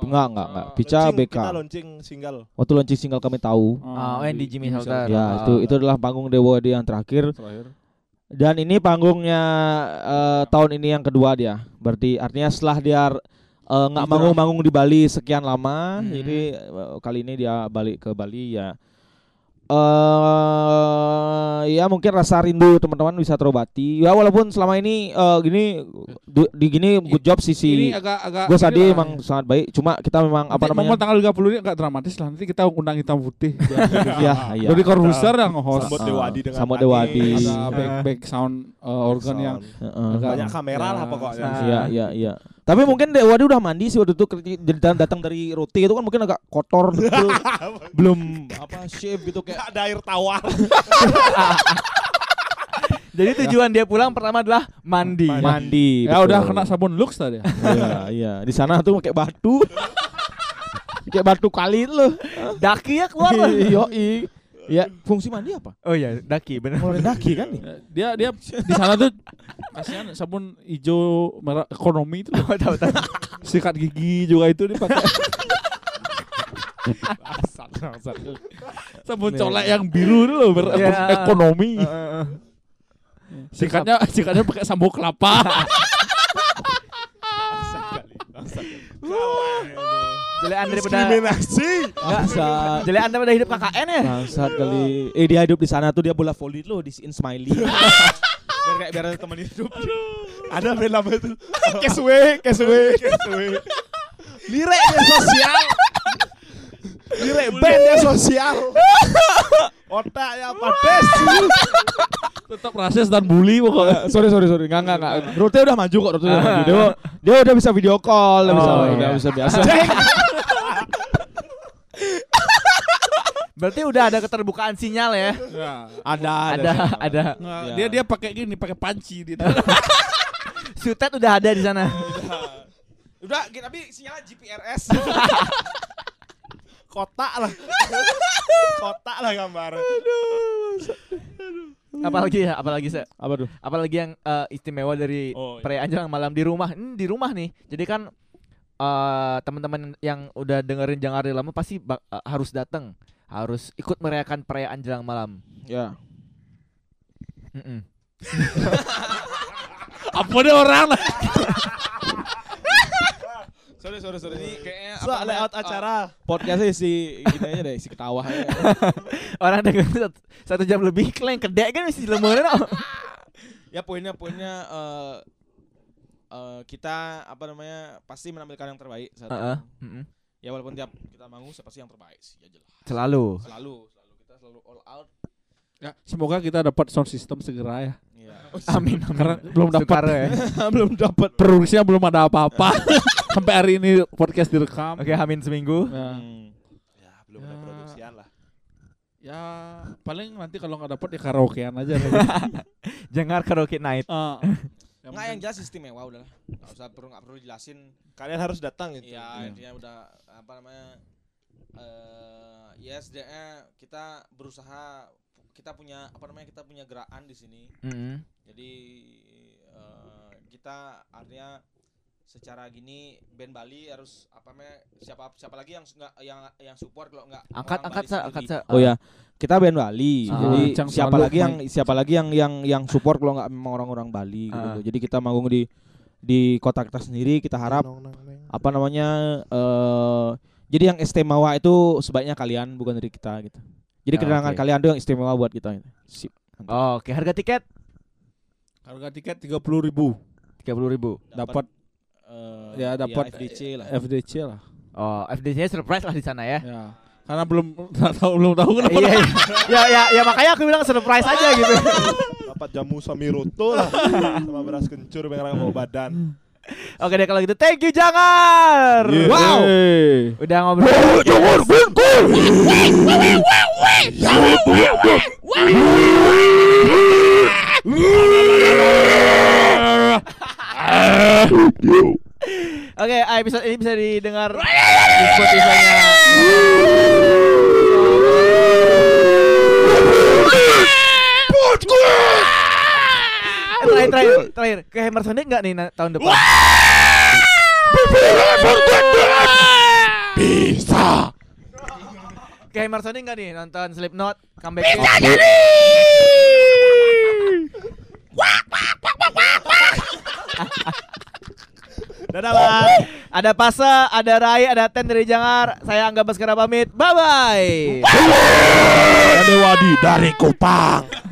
Enggak, enggak, enggak. Pica Launching, BK. Kita launching single. Waktu launching single kami tahu. Oh, yang di Jimmy Shelter. Ya, Ah. itu itu adalah panggung Dewa Adi yang terakhir. Terakhir. Dan ini panggungnya eh, tahun ini yang kedua dia. Berarti artinya setelah dia eh, nggak Hijrah. manggung-manggung di Bali sekian lama, Hmm. jadi eh, kali ini dia balik ke Bali ya. eh ya mungkin rasa rindu teman-teman bisa terobati. Ya walaupun selama ini eh, gini du- di gini good job sih si Ini agak agak Gue Sadi emang sangat baik. Cuma kita memang apa Nanti momen namanya? tanggal 30 ini agak dramatis lah. Nanti kita undang hitam putih. Iya, iya. Jadi Corbuzier yang host. Sambut Ah, Dewadi dengan sambut nangis. Dewadi. Ada back back sound uh, organ yang Heeh. agak- Banyak kamera lah Ya, pokoknya. Iya, iya, iya. Tapi mungkin Dewadi udah mandi sih waktu itu kerja- jadi datang- datang dari roti itu kan mungkin agak kotor betul. Belum apa shave gitu kayak Ada air tawar. Jadi tujuan dia pulang pertama adalah mandi. mandi. Ya udah kena sabun Lux tadi. Iya, iya. Di sana tuh pakai batu. kayak batu kali itu loh. Daki ya keluar lah. Ya, fungsi mandi apa? Oh iya, daki bener. Ngeluarin daki kan nih. Dia dia di sana tuh kasihan sabun hijau merah ekonomi itu loh. Oh, tahu tahu. sikat gigi juga itu dipakai. sabun colek yang biru itu loh ber- Ya. ekonomi. Eh, eh. Sikatnya sikatnya pakai sampo kelapa. Jelean daripada Diskriminasi. Bangsat. jelean daripada hidup KKN ya. Bangsat kali. Eh dia hidup di sana tuh dia bola voli loh di in smiley. biar kayak biar ada teman hidup. Ada film itu. Keswe, keswe, keswe. Liriknya sosial. Lirik bandnya sosial. Otaknya padas. Tetap rasis dan bully pokoknya. sorry sorry sorry enggak enggak enggak. Rote udah maju kok Rote udah maju. Dia, dia udah bisa video call, dia bisa Oh, udah iya. bisa biasa. Berarti udah ada keterbukaan sinyal ya. ada Ada ada. Nggak, Ya. Dia dia pakai gini, pakai panci dia. Sutet udah ada di sana. Udah tapi sinyalnya GPRS. Kotak lah. Kotak lah gambar. Apalagi ya, apalagi se Apa tuh? apalagi yang eh, istimewa dari Oh, iya. perayaan jelang malam di rumah. Ini di rumah nih. Jadi kan eh, teman-teman yang udah dengerin jangan lama pasti bak- eh, harus datang, harus ikut merayakan perayaan jelang malam. Ya. Mm-mm. Apa dia orang lah? Sorry sorry sorry ini kayaknya So, layout acara. podcastnya si gini aja deh si ketawa aja. Orang denger satu, satu jam lebih kalian kedek kan mesti lemeran. ya poinnya poinnya eh eh, kita apa namanya pasti menampilkan yang terbaik saat Heeh. itu. Mm-mm. Ya walaupun tiap kita manggung saya pasti yang terbaik sih ya jelas. Selalu. Selalu selalu kita selalu all out. Ya, semoga kita dapat sound system segera ya. Iya. Amin. Karena belum dapat ya. belum dapat. produksinya belum ada apa-apa. Sampai hari ini podcast direkam. Oke, Amin seminggu. Ya. Hmm. Ya, belum ada Ya. produksian lah. Ya, paling nanti kalau nggak dapat ya karaokean aja. Jangan karaoke night. Ah. Nggak yang jelas istimewa udahlah. Nggak usah perlu nggak perlu jelasin. Kalian harus datang gitu. Iya, intinya udah apa namanya eh ya setidaknya kita berusaha kita punya apa namanya kita punya gerakan di sini. Mm-mm. Jadi eh, kita artinya secara gini band Bali harus apa namanya siapa siapa lagi yang nggak yang yang support kalau nggak Angkat angkat sa, angkat sa. Oh ya, kita band Bali. Ah, Jadi Cang siapa lagi yang main. siapa lagi yang yang yang support kalau nggak memang orang-orang Bali gitu. Ah. Jadi kita manggung di di kota kita sendiri, kita harap Nong, nong, nong. apa namanya eh jadi yang istimewa itu sebaiknya kalian bukan dari kita gitu. Jadi Ya, kedatangan oke. kalian itu yang istimewa buat kita. gitu. Sip. Oke, harga tiket Harga tiket 30.000 ribu. 30.000 ribu. Dapat eh, Ya, dapat FDC lah. FDC lah. Oh, FDC surprise lah di sana ya. Ya. Karena belum tahu belum tahu kenapa. Iya, iya. ya, ya, ya makanya aku bilang surprise aja gitu. Dapat jamu samiroto lah. Sama beras kencur biar mau badan. Oke deh kalau gitu, thank you Jangar. Yeah. Wow. Hey. Udah ngobrol. Oke, ah, episode ini bisa didengar di Spotify-nya. Terakhir, terakhir, terakhir. Ke Hammer Sonic nggak nih tahun depan? Bisa. Ke Hammer Sonic nggak nih nonton Slipknot comeback? Bisa Dadah bang. Ada Pasa, ada Rai, ada Ten dari Jangar. Saya Angga Baskara pamit. Bye bye. Dewadi dari Kupang.